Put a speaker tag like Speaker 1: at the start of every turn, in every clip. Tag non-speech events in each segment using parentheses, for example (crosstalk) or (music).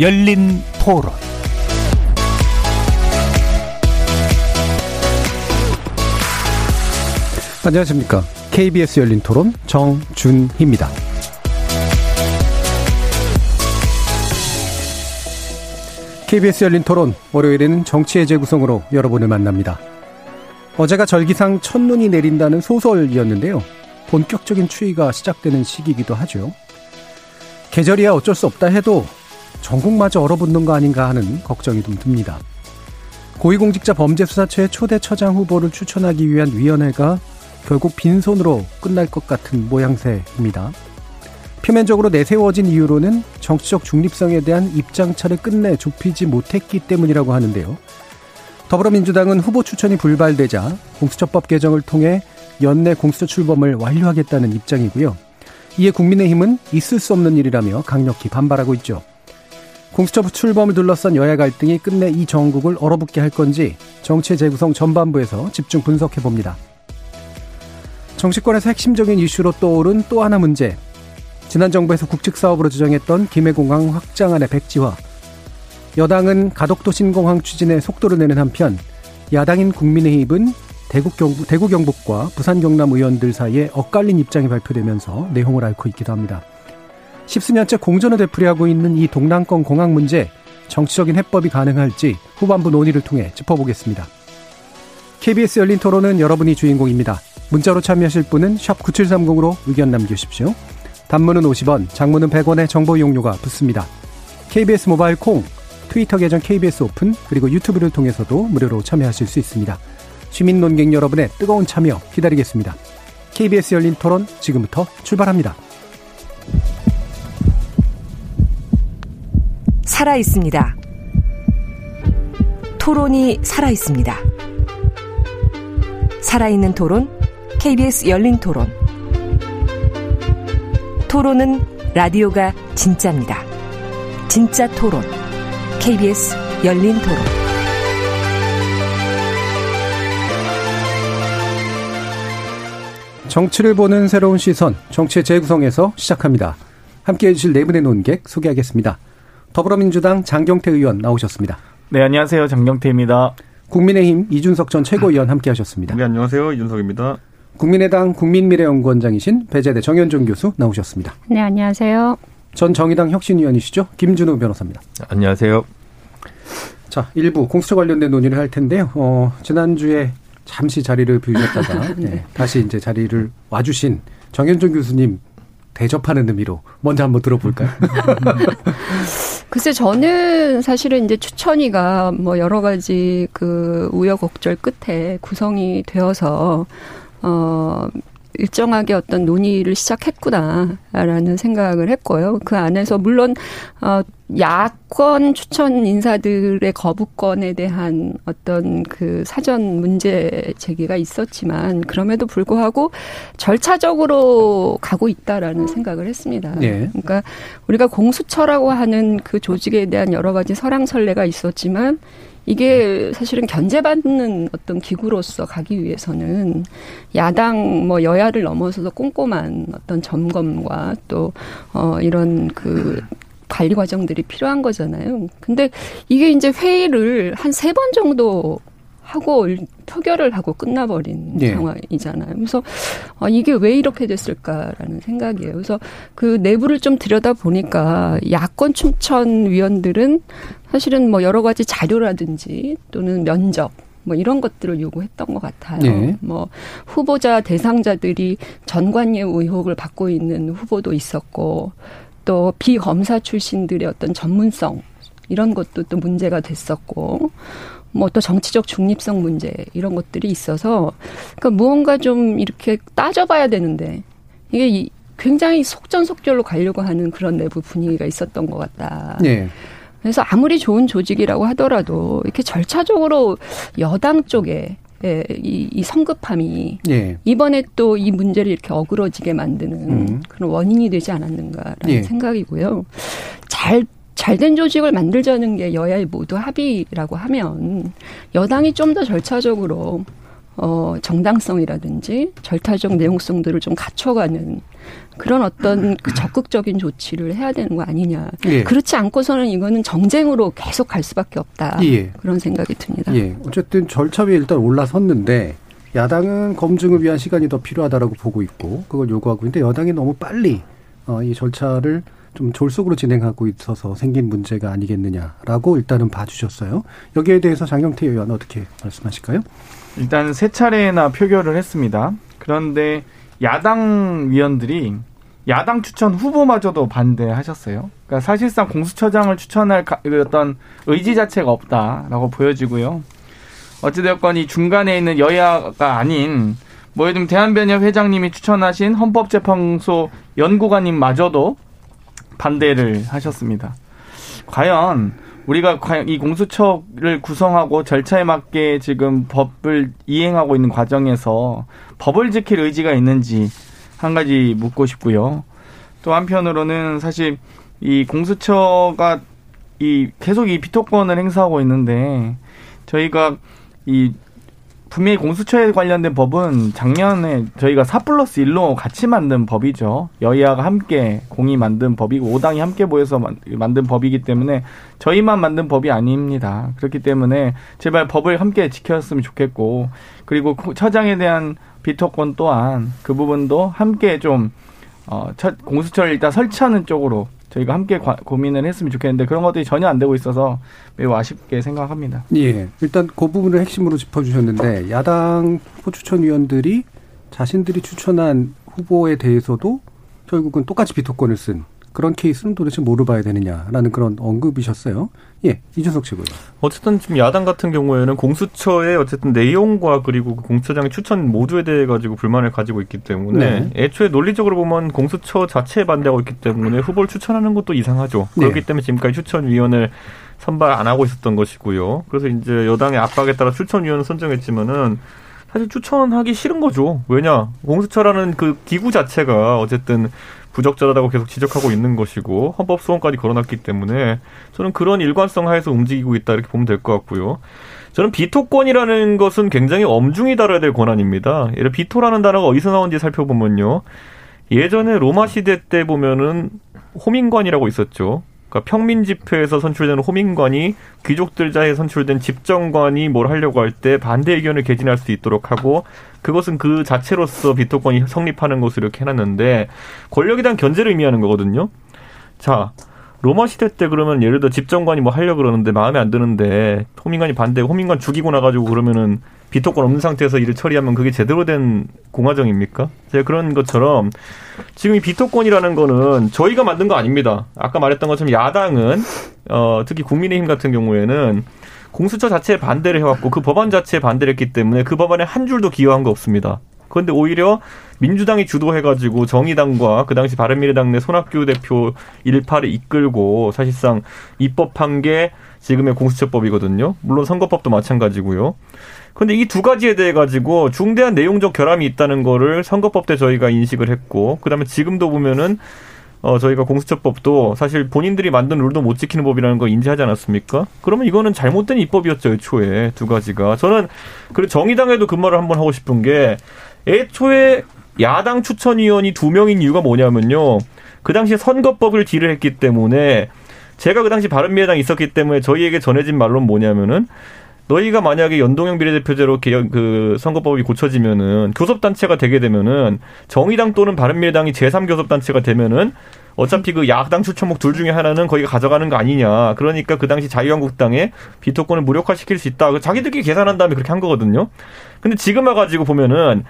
Speaker 1: 열린 토론
Speaker 2: 안녕하십니까. KBS 열린 토론 정준희입니다. KBS 열린 토론 월요일에는 정치의 재구성으로 여러분을 만납니다. 어제가 절기상 첫눈이 내린다는 소설이었는데요. 본격적인 추위가 시작되는 시기이기도 하죠. 계절이야 어쩔 수 없다 해도 전국마저 얼어붙는 거 아닌가 하는 걱정이 좀 듭니다. 고위공직자 범죄수사처의 초대 처장 후보를 추천하기 위한 위원회가 결국 빈손으로 끝날 것 같은 모양새입니다. 표면적으로 내세워진 이유로는 정치적 중립성에 대한 입장차를 끝내 좁히지 못했기 때문이라고 하는데요. 더불어민주당은 후보 추천이 불발되자 공수처법 개정을 통해 연내 공수처 출범을 완료하겠다는 입장이고요. 이에 국민의힘은 있을 수 없는 일이라며 강력히 반발하고 있죠. 공수처 출범을 둘러싼 여야 갈등이 끝내 이 정국을 얼어붙게 할 건지 정치의 재구성 전반부에서 집중 분석해 봅니다. 정치권에서 핵심적인 이슈로 떠오른 또 하나 문제. 지난 정부에서 국책 사업으로 지정했던 김해공항 확장안의 백지화. 여당은 가덕도 신공항 추진에 속도를 내는 한편 야당인 국민의힘은 대구, 경북, 대구 경북과 부산 경남 의원들 사이에 엇갈린 입장이 발표되면서 내용을 앓고 있기도 합니다. 십수년째 공전을 되풀이하고 있는 이 동남권 공항 문제 정치적인 해법이 가능할지 후반부 논의를 통해 짚어보겠습니다. KBS 열린 토론은 여러분이 주인공입니다. 문자로 참여하실 분은 9730으로 의견 남겨주십시오. 단문은 50원, 장문은 100원의 정보 이용료가 붙습니다. KBS 모바일 콩, 트위터 계정 KBS 오픈, 그리고 유튜브를 통해서도 무료로 참여하실 수 있습니다. 시민 논객 여러분의 뜨거운 참여 기다리겠습니다. KBS 열린 토론 지금부터 출발합니다.
Speaker 3: 살아 있습니다. 토론이 살아 있습니다. 살아있는 토론, KBS 열린 토론. 토론은 라디오가 진짜입니다. 진짜 토론, KBS 열린 토론.
Speaker 2: 정치를 보는 새로운 시선, 정치의 재구성에서 시작합니다. 함께 해주실 네 분의 논객 소개하겠습니다. 더불어민주당 장경태 의원 나오셨습니다.
Speaker 4: 네, 안녕하세요. 장경태입니다.
Speaker 2: 국민의힘 이준석 전 최고위원 함께 하셨습니다.
Speaker 5: 네, 안녕하세요. 이준석입니다.
Speaker 2: 국민의당 국민미래연구원장이신 배재대 정현종 교수 나오셨습니다.
Speaker 6: 네, 안녕하세요.
Speaker 2: 전 정의당 혁신위원이시죠. 김준우 변호사입니다.
Speaker 7: 안녕하세요.
Speaker 2: 자, 일부 공수처 관련된 논의를 할 텐데요. 어, 지난주에 잠시 자리를 비우셨다가 (laughs) 네, 다시 이제 자리를 와주신 정현종 교수님 대접하는 의미로 먼저 한번 들어볼까요? (laughs)
Speaker 6: 글쎄 저는 사실은 이제 추천위가 뭐 여러 가지 그 우여곡절 끝에 구성이 되어서 어 일정하게 어떤 논의를 시작했구나라는 생각을 했고요. 그 안에서 물론 어 야권 추천 인사들의 거부권에 대한 어떤 그 사전 문제 제기가 있었지만 그럼에도 불구하고 절차적으로 가고 있다라는 생각을 했습니다. 네. 그러니까 우리가 공수처라고 하는 그 조직에 대한 여러 가지 설랑설레가 있었지만 이게 사실은 견제받는 어떤 기구로서 가기 위해서는 야당 뭐 여야를 넘어서서 꼼꼼한 어떤 점검과 또 어 이런 그 관리 과정들이 필요한 거잖아요. 근데 이게 이제 회의를 한 세 번 정도 하고 표결을 하고 끝나버린 네. 상황이잖아요. 그래서 아, 이게 왜 이렇게 됐을까라는 생각이에요. 그래서 그 내부를 좀 들여다 보니까 야권 추천 위원들은 사실은 뭐 여러 가지 자료라든지 또는 면접 뭐 이런 것들을 요구했던 것 같아요. 네. 뭐 후보자 대상자들이 전관예 의혹을 받고 있는 후보도 있었고 또 비검사 출신들의 어떤 전문성 이런 것도 또 문제가 됐었고 뭐 또 정치적 중립성 문제 이런 것들이 있어서 그러니까 무언가 좀 이렇게 따져봐야 되는데 이게 굉장히 속전속결로 가려고 하는 그런 내부 분위기가 있었던 것 같다. 네. 그래서 아무리 좋은 조직이라고 하더라도 이렇게 절차적으로 여당 쪽에 예, 이, 이 성급함이 예. 이번에 또 이 문제를 이렇게 어그러지게 만드는 음. 그런 원인이 되지 않았는가라는 예. 생각이고요. 잘 잘된 조직을 만들자는 게 여야의 모두 합의라고 하면 여당이 좀 더 절차적으로 어 정당성이라든지 절차적 내용성들을 좀 갖춰가는 그런 어떤 그 적극적인 조치를 해야 되는 거 아니냐.
Speaker 2: 예.
Speaker 6: 그렇지 않고서는 이거는 정쟁으로 계속 갈 수밖에 없다.
Speaker 2: 예.
Speaker 6: 그런 생각이 듭니다.
Speaker 2: 예. 어쨌든 절차 위에 일단 올라섰는데 야당은 검증을 위한 시간이 더 필요하다라고 보고 있고 그걸 요구하고 있는데 여당이 너무 빨리 어, 이 절차를 좀 졸속으로 진행하고 있어서 생긴 문제가 아니겠느냐라고 일단은 봐주셨어요. 여기에 대해서 장경태 의원 어떻게 말씀하실까요?
Speaker 4: 일단 세 차례나 표결을 했습니다. 그런데 야당 위원들이 야당 추천 후보마저도 반대하셨어요. 그러니까 사실상 공수처장을 추천할 그 어떤 의지 자체가 없다라고 보여지고요. 어찌되었건 이 중간에 있는 여야가 아닌 뭐 들면 대한변협 회장님이 추천하신 헌법재판소 연구관님마저도 반대를 하셨습니다. 과연 우리가 과연 이 공수처를 구성하고 절차에 맞게 지금 법을 이행하고 있는 과정에서 법을 지킬 의지가 있는지 한 가지 묻고 싶고요. 또 한편으로는 사실 이 공수처가 이 계속 이 비토권을 행사하고 있는데 저희가 이 분명히 공수처에 관련된 법은 작년에 저희가 4 플러스 1로 같이 만든 법이죠. 여야가 함께 공이 만든 법이고 5당이 함께 모여서 만든 법이기 때문에 저희만 만든 법이 아닙니다. 그렇기 때문에 제발 법을 함께 지켰으면 좋겠고 그리고 처장에 대한 비토권 또한 그 부분도 함께 좀 어, 공수처를 일단 설치하는 쪽으로 저희가 함께 과, 고민을 했으면 좋겠는데 그런 것들이 전혀 안 되고 있어서 매우 아쉽게 생각합니다.
Speaker 2: 예. 일단 그 부분을 핵심으로 짚어주셨는데 야당 후보 추천 위원들이 자신들이 추천한 후보에 대해서도 결국은 똑같이 비토권을 쓴 그런 케이스는 도대체 뭐로 봐야 되느냐라는 그런 언급이셨어요. 예, 이준석 씨고요.
Speaker 5: 어쨌든 지금 야당 같은 경우에는 공수처의 어쨌든 내용과 그리고 그 공수처장의 추천 모두에 대해 가지고 불만을 가지고 있기 때문에 네. 애초에 논리적으로 보면 공수처 자체에 반대하고 있기 때문에 후보를 추천하는 것도 이상하죠. 네. 그렇기 때문에 지금까지 추천위원을 선발 안 하고 있었던 것이고요. 그래서 이제 여당의 압박에 따라 추천위원을 선정했지만은 사실 추천하기 싫은 거죠. 왜냐 공수처라는 그 기구 자체가 어쨌든 부적절하다고 계속 지적하고 있는 것이고 헌법 소원까지 걸어놨기 때문에 저는 그런 일관성 하에서 움직이고 있다 이렇게 보면 될 것 같고요. 저는 비토권이라는 것은 굉장히 엄중히 다뤄야 될 권한입니다. 예를 비토라는 단어가 어디서 나온지 살펴보면요. 예전에 로마 시대 때 보면은 호민관이라고 있었죠. 그러니까 평민 집회에서 선출되는 호민관이 귀족들 자에 선출된 집정관이 뭘 하려고 할 때 반대 의견을 개진할 수 있도록 하고 그것은 그 자체로서 비토권이 성립하는 것으로 이렇게 해놨는데 권력에 대한 견제를 의미하는 거거든요. 자, 로마 시대 때 그러면 예를 들어 집정관이 뭐 하려 고 그러는데 마음에 안 드는데 호민관이 반대, 호민관 죽이고 나가지고 그러면은 비토권 없는 상태에서 일을 처리하면 그게 제대로 된 공화정입니까? 제가 그런 것처럼 지금 이 비토권이라는 거는 저희가 만든 거 아닙니다. 아까 말했던 것처럼 야당은 어 특히 국민의힘 같은 경우에는 공수처 자체에 반대를 해왔고 그 법안 자체에 반대를 했기 때문에 그 법안에 한 줄도 기여한 거 없습니다. 그런데 오히려 민주당이 주도해가지고 정의당과 그 당시 바른미래당 내 손학규 대표 일파를 이끌고 사실상 입법한 게 지금의 공수처법이거든요. 물론 선거법도 마찬가지고요. 근데 이 두 가지에 대해 가지고 중대한 내용적 결함이 있다는 거를 선거법 때 저희가 인식을 했고 그다음에 지금도 보면은 어, 저희가 공수처법도 사실 본인들이 만든 룰도 못 지키는 법이라는 거 인지하지 않았습니까? 그러면 이거는 잘못된 입법이었죠, 애초에. 두 가지가. 저는, 그리고 정의당에도 그 말을 한번 하고 싶은 게, 애초에 야당 추천위원이 두 명인 이유가 뭐냐면요. 그 당시에 선거법을 딜을 했기 때문에, 제가 그 당시 바른미래당에 있었기 때문에 저희에게 전해진 말로는 뭐냐면은, 너희가 만약에 연동형 비례대표제로 개혁 그 선거법이 고쳐지면은 교섭단체가 되게 되면은 정의당 또는 바른미래당이 제3교섭단체가 되면은 어차피 그 야당 추천목 둘 중에 하나는 거기가 가져가는 거 아니냐. 그러니까 그 당시 자유한국당의 비토권을 무력화시킬 수 있다. 그 자기들끼리 계산한 다음에 그렇게 한 거거든요. 근데 지금 와가지고 보면은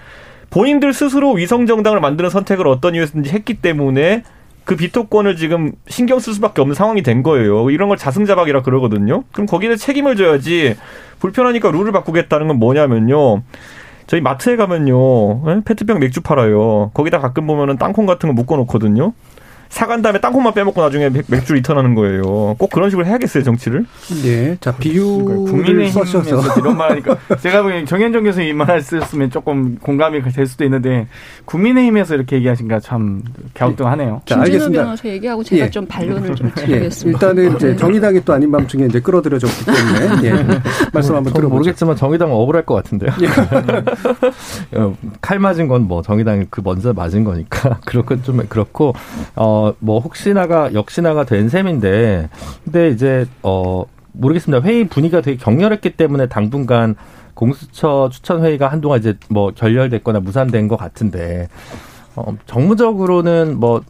Speaker 5: 본인들 스스로 위성정당을 만드는 선택을 어떤 이유에서든지 했기 때문에 그 비토권을 지금 신경 쓸 수밖에 없는 상황이 된 거예요. 이런 걸 자승자박이라 그러거든요. 그럼 거기에 책임을 져야지 불편하니까 룰을 바꾸겠다는 건 뭐냐면요. 저희 마트에 가면요. 예? 페트병 맥주 팔아요. 거기다 가끔 보면은 땅콩 같은 거 묶어 놓거든요. 사간 다음에 땅콩만 빼먹고 나중에 맥주 리턴하는 거예요. 꼭 그런 식으로 해야겠어요 정치를?
Speaker 2: 네, 자 비유를
Speaker 4: 국민의힘에서
Speaker 2: 써셔서
Speaker 4: 이런 (laughs) 말하니까 제가 보기엔 정현정 교수 이 말을 쓰셨으면 조금 공감이 될 수도 있는데 국민의힘에서 이렇게 얘기하신가 참 갸우뚱하네요.
Speaker 2: 자, 알겠습니다.
Speaker 6: 변호사 얘기하고 제가
Speaker 2: 예.
Speaker 6: 좀 반론을 좀
Speaker 2: 예,
Speaker 6: 드리겠습니다.
Speaker 2: 일단은 이제 정의당이 또 아닌 밤중에 이제 끌어들여졌기 때문에 예, 말씀 한번 들어보죠.
Speaker 7: 모르겠지만 정의당은 억울할 것 같은데요. (laughs) 어, 칼 맞은 건 뭐 정의당이 그 먼저 맞은 거니까 (laughs) 그렇고 좀 그렇고 어뭐 혹시나가 역시나가 된 셈인데 근데 이제 어 모르겠습니다. 회의 분위기가 되게 격렬했기 때문에 당분간 공수처 추천 회의가 한동안 이제 뭐 결렬됐거나 무산된 것 같은데 어 정무적으로는 뭐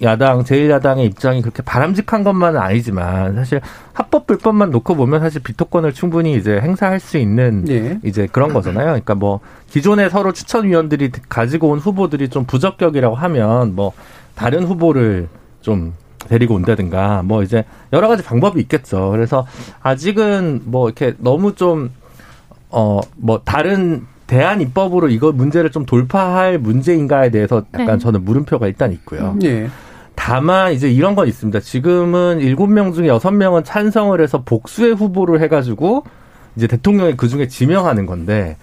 Speaker 7: 야당 제1야당의 입장이 그렇게 바람직한 것만은 아니지만 사실 합법 불법만 놓고 보면 사실 비토권을 충분히 이제 행사할 수 있는
Speaker 2: 예.
Speaker 7: 이제 그런 거잖아요. 그러니까 뭐 기존에 서로 추천위원들이 가지고 온 후보들이 좀 부적격이라고 하면 뭐 다른 후보를 좀 데리고 온다든가 뭐 이제 여러 가지 방법이 있겠죠. 그래서 아직은 뭐 이렇게 너무 좀 어 뭐 다른 대안 입법으로 이거 문제를 좀 돌파할 문제인가에 대해서 약간
Speaker 6: 네.
Speaker 7: 저는 물음표가 일단 있고요.
Speaker 2: 예.
Speaker 7: 다만 이제 이런 건 있습니다. 지금은 일곱 명 중에 여섯 명은 찬성을 해서 복수의 후보를 해 가지고 이제 대통령이 그 중에 지명하는 건데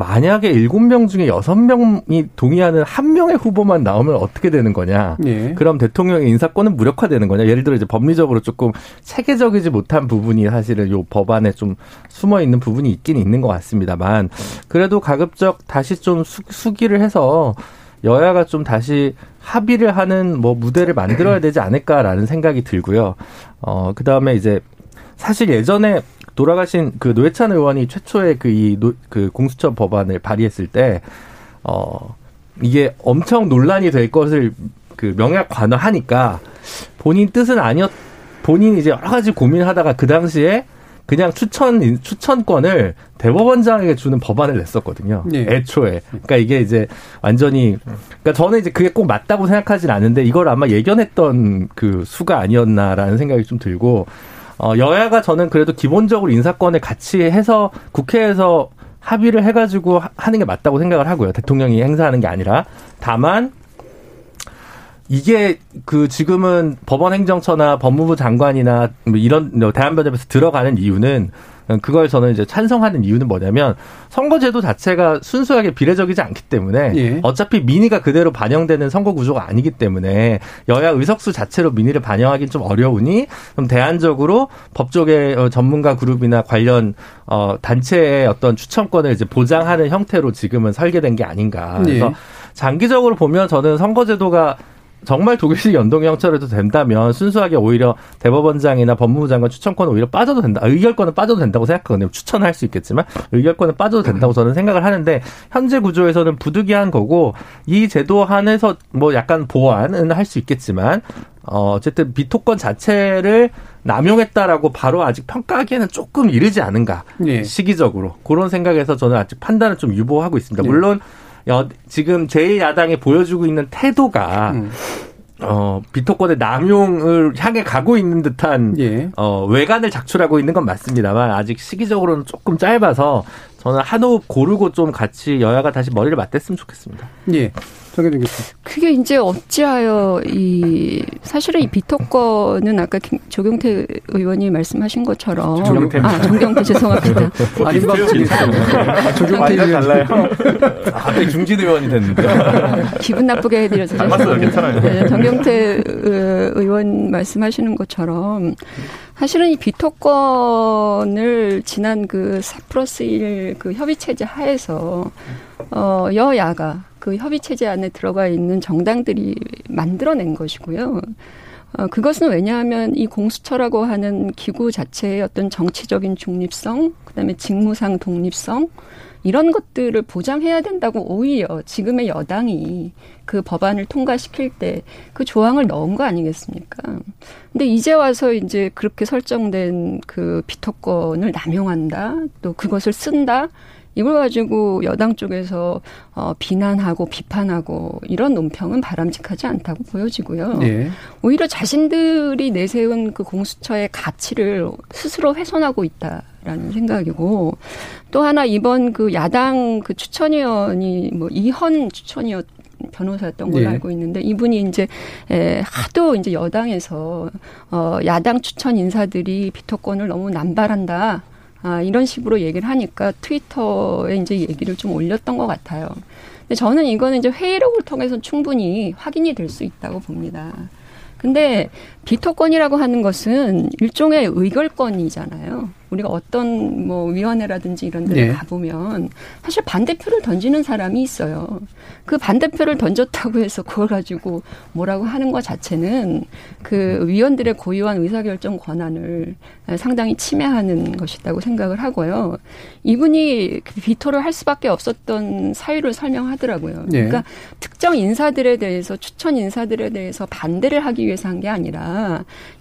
Speaker 7: 만약에 일곱 명 중에 여섯 명이 동의하는 한 명의 후보만 나오면 어떻게 되는 거냐?
Speaker 2: 예.
Speaker 7: 그럼 대통령의 인사권은 무력화되는 거냐? 예를 들어 이제 법리적으로 조금 체계적이지 못한 부분이 사실은 요 법안에 좀 숨어 있는 부분이 있긴 있는 것 같습니다만 그래도 가급적 다시 좀 수, 수기를 해서 여야가 좀 다시 합의를 하는 뭐 무대를 만들어야 되지 않을까라는 생각이 들고요. 어, 그 다음에 이제 사실 예전에 돌아가신 그 노회찬 의원이 최초의 그이그 공수처 법안을 발의했을 때, 어, 이게 엄청 논란이 될 것을 그 명약 관화하니까 본인 뜻은 아니었, 본인이 이제 여러 가지 고민하다가 그 당시에 그냥 추천, 추천권을 대법원장에게 주는 법안을 냈었거든요.
Speaker 2: 예.
Speaker 7: 애초에. 그러니까 이게 이제 완전히, 그러니까 저는 이제 그게 꼭 맞다고 생각하진 않는데 이걸 아마 예견했던 그 수가 아니었나라는 생각이 좀 들고, 어, 여야가 저는 그래도 기본적으로 인사권을 같이 해서 국회에서 합의를 해가지고 하- 하는 게 맞다고 생각을 하고요. 대통령이 행사하는 게 아니라. 다만, 이게 그 지금은 법원행정처나 법무부 장관이나 뭐 이런 대한변협에서 들어가는 이유는 그걸 저는 이제 찬성하는 이유는 뭐냐면 선거제도 자체가 순수하게 비례적이지 않기 때문에
Speaker 2: 예.
Speaker 7: 어차피 민의가 그대로 반영되는 선거 구조가 아니기 때문에 여야 의석수 자체로 민의를 반영하기는 좀 어려우니 좀 대안적으로 법조계 어, 전문가 그룹이나 관련 어 단체의 어떤 추천권을 이제 보장하는 형태로 지금은 설계된 게 아닌가. 그래서
Speaker 2: 예.
Speaker 7: 장기적으로 보면 저는 선거제도가 정말 독일식 연동 형처럼도 된다면 순수하게 오히려 대법원장이나 법무부 장관 추천권은 오히려 빠져도 된다. 아, 의결권은 빠져도 된다고 생각하거든요. 추천할 수 있겠지만 의결권은 빠져도 된다고 저는 생각을 하는데 현재 구조에서는 부득이한 거고 이 제도 안에서 뭐 약간 보완은 할 수 있겠지만 어 어쨌든 비토권 자체를 남용했다라고 바로 아직 평가하기에는 조금 이르지 않은가
Speaker 2: 예.
Speaker 7: 시기적으로 그런 생각에서 저는 아직 판단을 좀 유보하고 있습니다.
Speaker 2: 예.
Speaker 7: 물론 여, 지금 제1야당이 보여주고 있는 태도가
Speaker 2: 음.
Speaker 7: 어, 비토권의 남용을 향해 가고 있는 듯한
Speaker 2: 예.
Speaker 7: 어, 외관을 작출하고 있는 건 맞습니다만 아직 시기적으로는 조금 짧아서 저는 한 호흡 고르고 좀 같이 여야가 다시 머리를 맞댔으면 좋겠습니다.
Speaker 2: 예. 정혜정 교수.
Speaker 6: 그게 이제 어찌하여 이 사실은 이 비토권은 아까 김- 조경태 의원이 말씀하신 것처럼
Speaker 4: 조경태입니다.
Speaker 6: 아 정경태 죄송합니다. (laughs)
Speaker 2: 아닌 밤중에 조경태
Speaker 4: 완전
Speaker 2: 의원.
Speaker 4: 달라요.
Speaker 7: 아, 갑자기 중진 의원이 됐는데. (laughs)
Speaker 6: 기분 나쁘게 해드려서
Speaker 5: 닮았어요. 괜찮아요.
Speaker 6: 네, 정경태 의- 의원 말씀하시는 것처럼 사실은 이 비토권을 지난 그4 플러스 1 그 협의 체제 하에서 어, 여야가 그 협의 체제 안에 들어가 있는 정당들이 만들어낸 것이고요. 어, 그것은 왜냐하면 이 공수처라고 하는 기구 자체의 어떤 정치적인 중립성, 그 다음에 직무상 독립성 이런 것들을 보장해야 된다고 오히려 지금의 여당이 그 법안을 통과시킬 때 그 조항을 넣은 거 아니겠습니까? 근데 이제 와서 이제 그렇게 설정된 그 비토권을 남용한다, 또 그것을 쓴다, 이걸 가지고 여당 쪽에서 어, 비난하고 비판하고 이런 논평은 바람직하지 않다고 보여지고요.
Speaker 2: 예.
Speaker 6: 오히려 자신들이 내세운 그 공수처의 가치를 스스로 훼손하고 있다 라는 생각이고 또 하나 이번 그 야당 그 추천위원이 뭐 이헌 추천위원 변호사였던 걸로
Speaker 2: 예.
Speaker 6: 알고 있는데 이분이 이제 에, 하도 이제 여당에서 어 야당 추천 인사들이 비토권을 너무 남발한다. 아, 이런 식으로 얘기를 하니까 트위터에 이제 얘기를 좀 올렸던 것 같아요. 근데 저는 이거는 이제 회의록을 통해서 충분히 확인이 될 수 있다고 봅니다. 근데 비토권이라고 하는 것은 일종의 의결권이잖아요. 우리가 어떤 뭐 위원회라든지 이런 데를
Speaker 2: 네.
Speaker 6: 가보면 사실 반대표를 던지는 사람이 있어요. 그 반대표를 던졌다고 해서 그걸 가지고 뭐라고 하는 것 자체는 그 위원들의 고유한 의사결정 권한을 상당히 침해하는 것이라고 생각을 하고요. 이분이 비토를 할 수밖에 없었던 사유를 설명하더라고요.
Speaker 2: 네.
Speaker 6: 그러니까 특정 인사들에 대해서 추천 인사들에 대해서 반대를 하기 위해서 한 게 아니라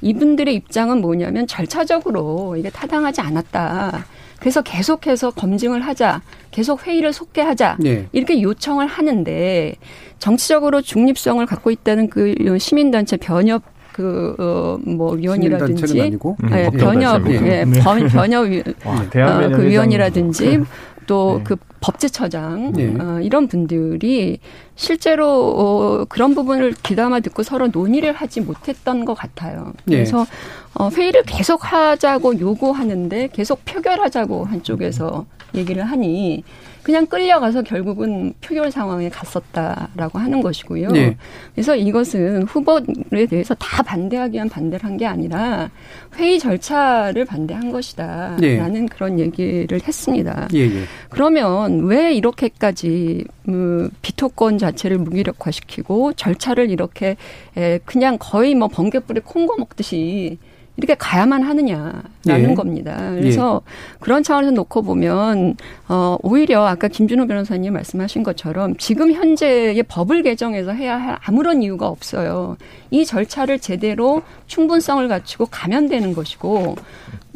Speaker 6: 이분들의 입장은 뭐냐면 절차적으로 이게 타당하지 않았다. 그래서 계속해서 검증을 하자, 계속 회의를 속개하자
Speaker 2: 네.
Speaker 6: 이렇게 요청을 하는데 정치적으로 중립성을 갖고 있다는 그 시민단체 변협 그뭐
Speaker 2: 시민단체는
Speaker 6: 위원이라든지
Speaker 2: 아니고
Speaker 5: 음, 법정
Speaker 6: 변협. 예,
Speaker 4: 네.
Speaker 6: 변- 변협 위-
Speaker 4: 와,
Speaker 6: 어, 그. 위원이라든지 또
Speaker 4: 네.
Speaker 6: 그 법제처장
Speaker 2: 네.
Speaker 6: 어, 이런 분들이 실제로 어, 그런 부분을 귀담아 듣고 서로 논의를 하지 못했던 것 같아요.
Speaker 2: 네.
Speaker 6: 그래서 어, 회의를 계속 하자고 요구하는데 계속 표결하자고 한쪽에서 얘기를 하니 그냥 끌려가서 결국은 표결 상황에 갔었다라고 하는 것이고요.
Speaker 2: 네.
Speaker 6: 그래서 이것은 후보에 대해서 다 반대하기 위한 반대를 한 게 아니라 회의 절차를 반대한 것이다라는
Speaker 2: 네.
Speaker 6: 그런 얘기를 했습니다.
Speaker 2: 예, 예.
Speaker 6: 그러면 왜 이렇게까지 음, 비토권 자체를 무기력화시키고 절차를 이렇게 에, 그냥 거의 뭐 번개불에 콩고 먹듯이 이렇게 가야만 하느냐라는
Speaker 2: 예.
Speaker 6: 겁니다. 그래서 그런 차원에서 놓고 보면 어 오히려 아까 김준호 변호사님 말씀하신 것처럼 지금 현재의 법을 개정해서 해야 할 아무런 이유가 없어요. 이 절차를 제대로 충분성을 갖추고 가면 되는 것이고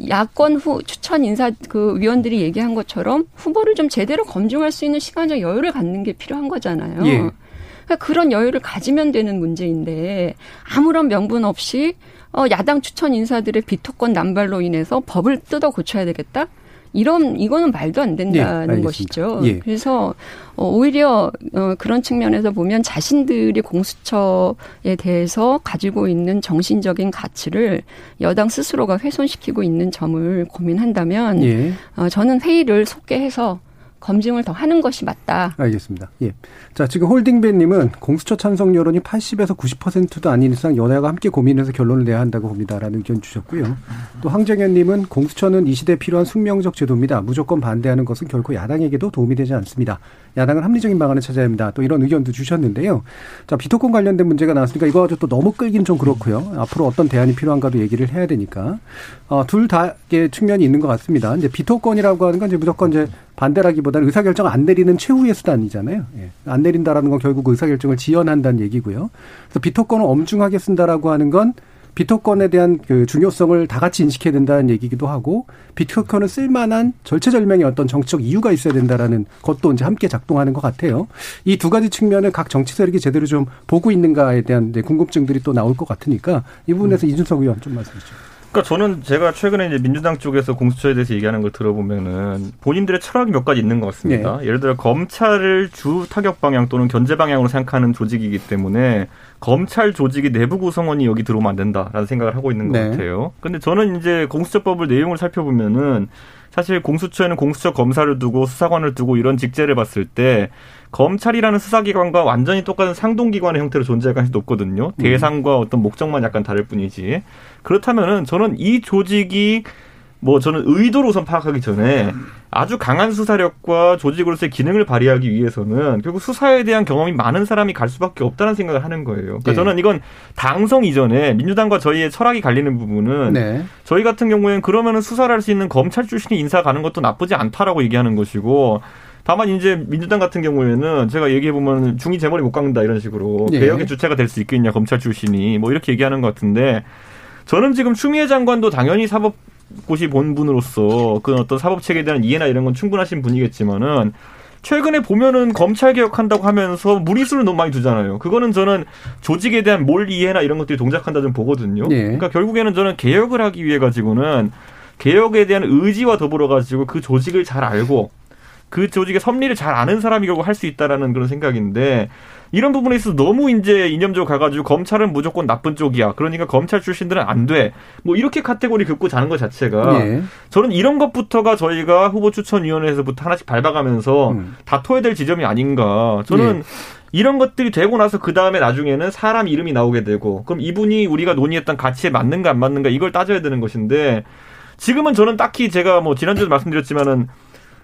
Speaker 6: 야권 후 추천 인사 그 위원들이 얘기한 것처럼 후보를 좀 제대로 검증할 수 있는 시간적 여유를 갖는 게 필요한 거잖아요.
Speaker 2: 예.
Speaker 6: 그러니까 그런 여유를 가지면 되는 문제인데 아무런 명분 없이 어, 야당 추천 인사들의 비토권 남발로 인해서 법을 뜯어 고쳐야 되겠다? 이런 이거는 말도 안 된다는
Speaker 2: 예.
Speaker 6: 것이죠.
Speaker 2: 예.
Speaker 6: 그래서 어, 오히려 어, 그런 측면에서 보면 자신들이 공수처에 대해서 가지고 있는 정신적인 가치를 여당 스스로가 훼손시키고 있는 점을 고민한다면
Speaker 2: 예.
Speaker 6: 어, 저는 회의를 속개해서 검증을 더 하는 것이 맞다.
Speaker 2: 알겠습니다. 예. 자, 지금 홀딩배님은 공수처 찬성 여론이 80에서 90%도 아닌 이상 여야가 함께 고민해서 결론을 내야 한다고 봅니다라는 의견 주셨고요. 또 황정현님은 공수처는 이 시대에 필요한 숙명적 제도입니다. 무조건 반대하는 것은 결코 야당에게도 도움이 되지 않습니다. 야당은 합리적인 방안을 찾아야 합니다. 또 이런 의견도 주셨는데요. 자, 비토권 관련된 문제가 나왔으니까 이거 가지고 또 너무 끌기는 좀 그렇고요. 앞으로 어떤 대안이 필요한가도 얘기를 해야 되니까 어, 둘 다의 측면이 있는 것 같습니다. 이제 비토권이라고 하는 건 이제 무조건 이제 반대라기보다는 의사결정 안 내리는 최후의 수단이잖아요. 예. 안 내린다라는 건 결국 의사결정을 지연한다는 얘기고요. 그래서 비토권을 엄중하게 쓴다라고 하는 건 비토권에 대한 그 중요성을 다 같이 인식해야 된다는 얘기기도 하고 비토권을 쓸만한 절체절명의 어떤 정치적 이유가 있어야 된다라는 것도 이제 함께 작동하는 것 같아요. 이 두 가지 측면을 각 정치 세력이 제대로 좀 보고 있는가에 대한 궁금증들이 또 나올 것 같으니까 이 부분에서 이준석 의원 좀 말씀 주시죠.
Speaker 5: 그러니까 저는 제가 최근에 이제 민주당 쪽에서 공수처에 대해서 얘기하는 걸 들어보면은 본인들의 철학이 몇 가지 있는 것 같습니다. 예를 들어 검찰을 주 타격 방향 또는 견제 방향으로 생각하는 조직이기 때문에 검찰 조직의 내부 구성원이 여기 들어오면 안 된다라는 생각을 하고 있는 것
Speaker 2: 네.
Speaker 5: 같아요. 근데 저는 이제 공수처법을 내용을 살펴보면은 사실 공수처에는 공수처 검사를 두고 수사관을 두고 이런 직제를 봤을 때 검찰이라는 수사기관과 완전히 똑같은 상동기관의 형태로 존재할 가능성이 높거든요. 대상과 어떤 목적만 약간 다를 뿐이지. 그렇다면은 저는 이 조직이 뭐 저는 의도로 우선 파악하기 전에 아주 강한 수사력과 조직으로서의 기능을 발휘하기 위해서는 결국 수사에 대한 경험이 많은 사람이 갈 수밖에 없다는 생각을 하는 거예요. 그러니까
Speaker 2: 네.
Speaker 5: 저는 이건 당성 이전에 민주당과 저희의 철학이 갈리는 부분은
Speaker 2: 네.
Speaker 5: 저희 같은 경우에는 그러면은 수사를 할 수 있는 검찰 출신이 인사 가는 것도 나쁘지 않다라고 얘기하는 것이고 다만 이제 민주당 같은 경우에는 제가 얘기해 보면 중이 제 머리 못 깎는다 이런 식으로
Speaker 2: 예.
Speaker 5: 개혁의 주체가 될 수 있겠냐 검찰 출신이 뭐 이렇게 얘기하는 것 같은데 저는 지금 추미애 장관도 당연히 사법 고시 본분으로서 그 어떤 사법 체계에 대한 이해나 이런 건 충분하신 분이겠지만은 최근에 보면은 검찰 개혁한다고 하면서 무리수를 너무 많이 두잖아요. 그거는 저는 조직에 대한 몰 이해나 이런 것들이 동작한다 좀 보거든요.
Speaker 2: 예.
Speaker 5: 그러니까 결국에는 저는 개혁을 하기 위해 가지고는 개혁에 대한 의지와 더불어 가지고 그 조직을 잘 알고 그 조직의 섭리를 잘 아는 사람이 결국 할 수 있다라는 그런 생각인데 이런 부분에 있어서 너무 이제 이념적으로 가가지고 검찰은 무조건 나쁜 쪽이야. 그러니까 검찰 출신들은 안 돼. 뭐 이렇게 카테고리 긋고 자는 것 자체가
Speaker 2: 예.
Speaker 5: 저는 이런 것부터가 저희가 후보 추천위원회에서부터 하나씩 밟아가면서
Speaker 2: 음.
Speaker 5: 다퉈야 될 지점이 아닌가. 저는 이런 것들이 되고 나서 그 다음에 나중에는 사람 이름이 나오게 되고 그럼 이분이 우리가 논의했던 가치에 맞는가 안 맞는가 이걸 따져야 되는 것인데 지금은 저는 딱히 제가 뭐 지난주에도 말씀드렸지만은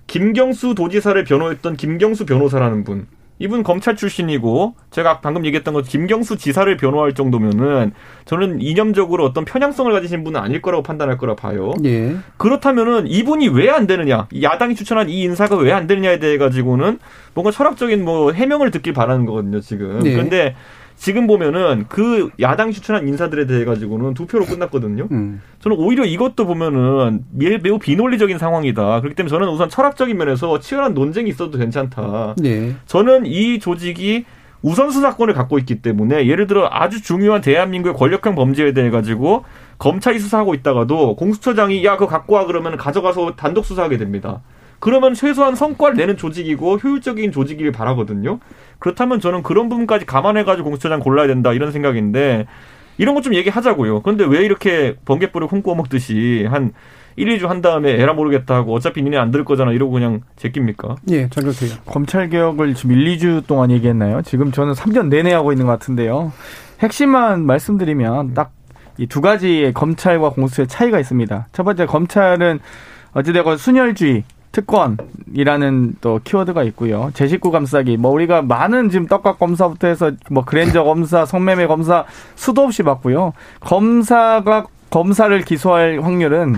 Speaker 5: 김경수 도지사를 변호했던 김경수 변호사라는 분. 이분 검찰 출신이고 제가 방금 얘기했던 것 김경수 지사를 변호할 정도면은 저는 이념적으로 어떤 편향성을 가지신 분은 아닐 거라고 판단할 거라 봐요.
Speaker 2: 예.
Speaker 5: 그렇다면은 이분이 왜 안 되느냐? 이 야당이 추천한 이 인사가 왜 안 되느냐에 대해 가지고는 뭔가 철학적인 뭐 해명을 듣길 바라는 거거든요, 지금.
Speaker 2: 네.
Speaker 5: 그런데 지금 보면은 그 야당이 추천한 인사들에 대해 가지고는 두 표로 끝났거든요.
Speaker 2: 음.
Speaker 5: 저는 오히려 이것도 보면은 매- 매우 비논리적인 상황이다. 그렇기 때문에 저는 우선 철학적인 면에서 치열한 논쟁이 있어도 괜찮다.
Speaker 2: 예.
Speaker 5: 저는 이 조직이 우선 수사권을 갖고 있기 때문에 예를 들어 아주 중요한 대한민국의 권력형 범죄에 대해 가지고 검찰이 수사하고 있다가도 공수처장이 야 그거 갖고 와 그러면 가져가서 단독 수사하게 됩니다. 그러면 최소한 성과를 내는 조직이고 효율적인 조직이길 바라거든요. 그렇다면 저는 그런 부분까지 감안해가지고 공수처장 골라야 된다 이런 생각인데 이런 것 좀 얘기하자고요. 그런데 왜 이렇게 번개불을 콩 구워 먹듯이 한 1, 2주 한 다음에 에라 모르겠다 하고 어차피 니네 안 들을 거잖아 이러고 그냥 제낍니까?
Speaker 2: 예, 장경태.
Speaker 4: 검찰 개혁을 지금 1, 2주 동안 얘기했나요? 지금 저는 3년 내내 하고 있는 것 같은데요. 핵심만 말씀드리면 딱 이 두 가지의 검찰과 공수처의 차이가 있습니다. 첫 번째 검찰은 어찌되건 순혈주의 특권이라는 또 키워드가 있고요. 제 식구 감싸기. 뭐 우리가 많은 지금 떡값 검사부터 해서 뭐 그랜저 검사, 성매매 검사 수도 없이 받고요. 검사가 검사를 기소할 확률은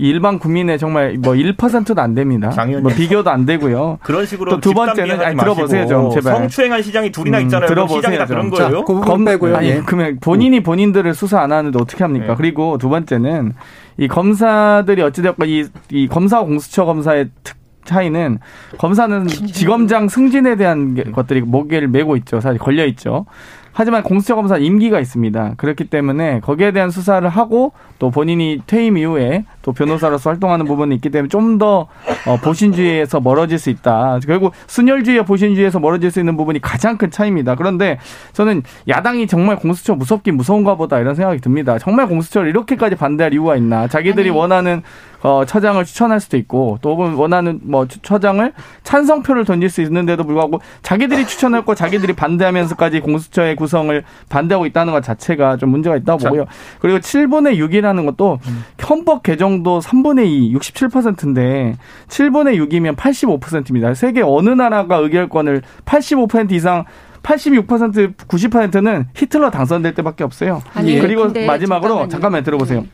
Speaker 4: 일반 국민의 정말 뭐 1%도 안 됩니다. 뭐 비교도 안 되고요.
Speaker 5: 그런 식으로
Speaker 4: 또두
Speaker 5: 집단
Speaker 4: 번째는- 아니, 들어보세요, 좀, 제발.
Speaker 5: 성추행한 시장이 둘이나
Speaker 4: 음,
Speaker 5: 있잖아요. 그럼
Speaker 4: 들어보세요,
Speaker 5: 시장이 다 그런
Speaker 4: 좀.
Speaker 2: 자,
Speaker 5: 거예요?
Speaker 2: 그 부분 빼고요.
Speaker 4: 아니
Speaker 2: 예.
Speaker 4: 그러면 본인이 본인들을 수사 안 하는데 어떻게 합니까?
Speaker 5: 네.
Speaker 4: 그리고 두 번째는 이 검사들이 어찌됐건 이, 이 검사 공수처 검사의 특 차이는 검사는 지검장 승진에 대한 게- 것들이 목에를 메고 있죠. 사실 걸려 있죠. 하지만 공수처 검사 임기가 있습니다. 그렇기 때문에 거기에 대한 수사를 하고 또 본인이 퇴임 이후에 또 변호사로서 활동하는 부분이 있기 때문에 좀더 어, 보신주의에서 멀어질 수 있다. 결국 순혈주의와 보신주의에서 멀어질 수 있는 부분이 가장 큰 차이입니다. 그런데 저는 야당이 정말 공수처 무섭긴 무서운가 보다 이런 생각이 듭니다. 정말 공수처를 이렇게까지 반대할 이유가 있나? 자기들이
Speaker 6: 아니.
Speaker 4: 원하는 어, 처장을 추천할 수도 있고 또 혹은 원하는 뭐 추- 처장을 찬성표를 던질 수 있는데도 불구하고 자기들이 추천했고 자기들이 반대하면서까지 공수처의 구성을 반대하고 있다는 것 자체가 좀 문제가 있다고
Speaker 5: 자.
Speaker 4: 보고요. 그리고 7분의 6이라는 것도 헌법 개정도 3분의 2, 67%인데 7분의 6이면 85%입니다. 세계 어느 나라가 의결권을 85% 이상 86% 90%는 히틀러 당선될 때밖에 없어요.
Speaker 6: 아니,
Speaker 4: 그리고 마지막으로
Speaker 6: 잠깐만요.
Speaker 4: 잠깐만 들어보세요.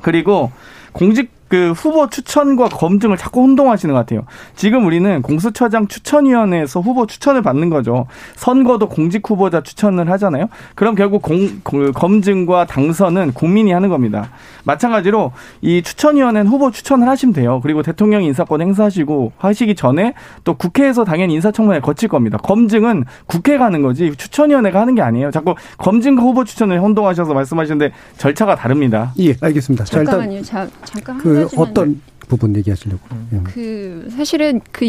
Speaker 4: 그리고 공직 그 후보 추천과 검증을 자꾸 혼동하시는 것 같아요. 지금 우리는 공수처장 추천위원회에서 후보 추천을 받는 거죠. 선거도 공직 후보자 추천을 하잖아요. 그럼 결국 공, 그 검증과 당선은 국민이 하는 겁니다. 마찬가지로 이 추천위원회는 후보 추천을 하시면 돼요. 그리고 대통령 인사권 행사하시고 하시기 전에 또 국회에서 당연히 인사청문회 거칠 겁니다. 검증은 국회가 하는 거지 추천위원회가 하는 게 아니에요. 자꾸 검증과 후보 추천을 혼동하셔서 말씀하시는데 절차가 다릅니다.
Speaker 2: 예, 알겠습니다.
Speaker 6: 잠깐만요. 자, 잠깐 한
Speaker 2: 그 어떤 부분 얘기하시려고. 예.
Speaker 6: 그 사실은 그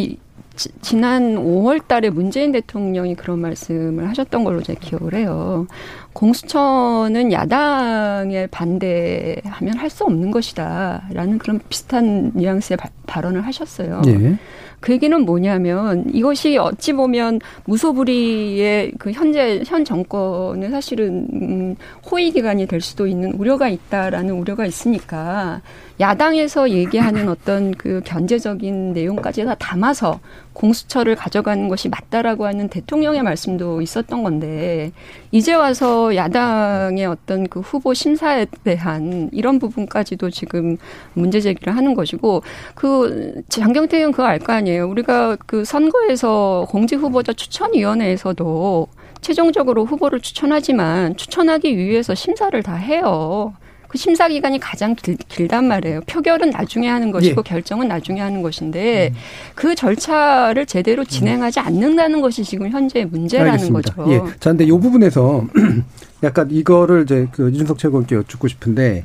Speaker 6: 지- 지난 5월 달에 문재인 대통령이 그런 말씀을 하셨던 걸로 제가 기억을 해요. 공수처는 야당에 반대하면 할 수 없는 것이다. 라는 그런 비슷한 뉘앙스의 바- 발언을 하셨어요.
Speaker 2: 예.
Speaker 6: 그 얘기는 뭐냐면 이것이 어찌 보면 무소불위의 그 현재 현 정권은 사실은 음, 호의 기간이 될 수도 있는 우려가 있다라는 우려가 있으니까 야당에서 얘기하는 어떤 그 견제적인 내용까지 다 담아서 공수처를 가져가는 것이 맞다라고 하는 대통령의 말씀도 있었던 건데 이제 와서 야당의 어떤 그 후보 심사에 대한 이런 부분까지도 지금 문제 제기를 하는 것이고 그 장경태 의원 그거 알 거 아니에요. 우리가 그 선거에서 공직 후보자 추천 위원회에서도 최종적으로 후보를 추천하지만 추천하기 위해서 심사를 다 해요. 그 심사 기간이 가장 길, 길단 말이에요. 표결은 나중에 하는 것이고
Speaker 2: 예.
Speaker 6: 결정은 나중에 하는 것인데 그 절차를 제대로 진행하지 않는다는 것이 지금 현재의 문제라는
Speaker 2: 알겠습니다.
Speaker 6: 거죠.
Speaker 2: 예. 자, 근데 이 부분에서 (clears throat) 약간 이거를 이제 그 이준석 최고원께 여쭙고 싶은데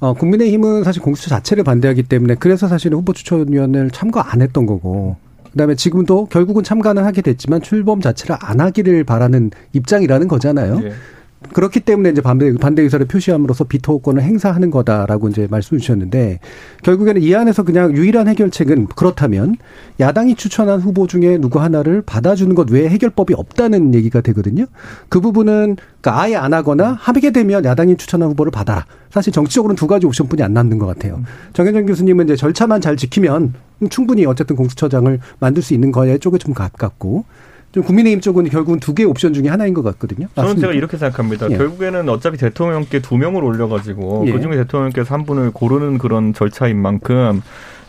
Speaker 2: 어, 국민의힘은 사실 공수처 자체를 반대하기 때문에 그래서 사실은 후보 추천위원회를 참가 안 했던 거고 그다음에 지금도 결국은 참가는 하게 됐지만 출범 자체를 안 하기를 바라는 입장이라는 거잖아요.
Speaker 5: 예.
Speaker 2: 그렇기 때문에 이제 반대, 반대 의사를 표시함으로써 비토권을 행사하는 거다라고 이제 말씀을 주셨는데 결국에는 이 안에서 그냥 유일한 해결책은 그렇다면 야당이 추천한 후보 중에 누구 하나를 받아주는 것 외에 해결법이 없다는 얘기가 되거든요. 그 부분은 그러니까 아예 안 하거나 하게 되면 야당이 추천한 후보를 받아라. 사실 정치적으로는 두 가지 옵션뿐이 안 남는 것 같아요. 정현정 교수님은 이제 절차만 잘 지키면 충분히 어쨌든 공수처장을 만들 수 있는 거에 쪽에 좀 가깝고 좀 국민의힘 쪽은 결국은 두 개의 옵션 중에 하나인 것 같거든요.
Speaker 5: 저는
Speaker 2: 맞습니까?
Speaker 5: 제가 이렇게 생각합니다.
Speaker 2: 예.
Speaker 5: 결국에는 어차피 대통령께 두 명을 올려가지고
Speaker 2: 예.
Speaker 5: 그중에 대통령께서 한 분을 고르는 그런 절차인 만큼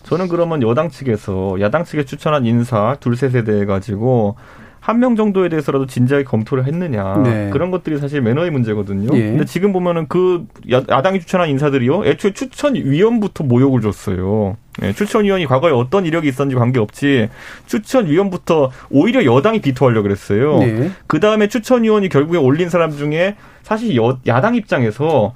Speaker 5: 저는 그러면 여당 측에서 야당 측에 추천한 인사 둘세 세대해 가지고 한 명 정도에 대해서라도 진지하게 검토를 했느냐
Speaker 2: 네.
Speaker 5: 그런 것들이 사실 매너의 문제거든요.
Speaker 2: 예.
Speaker 5: 근데 지금 보면은 그 야- 야당이 추천한 인사들이요, 애초에 추천위원부터 모욕을 줬어요. 예, 추천위원이 과거에 어떤 이력이 있었는지 관계없이 추천위원부터 오히려 여당이 비토하려고 그랬어요.
Speaker 2: 네.
Speaker 5: 그 다음에 추천위원이 결국에 올린 사람 중에 사실 여, 야당 입장에서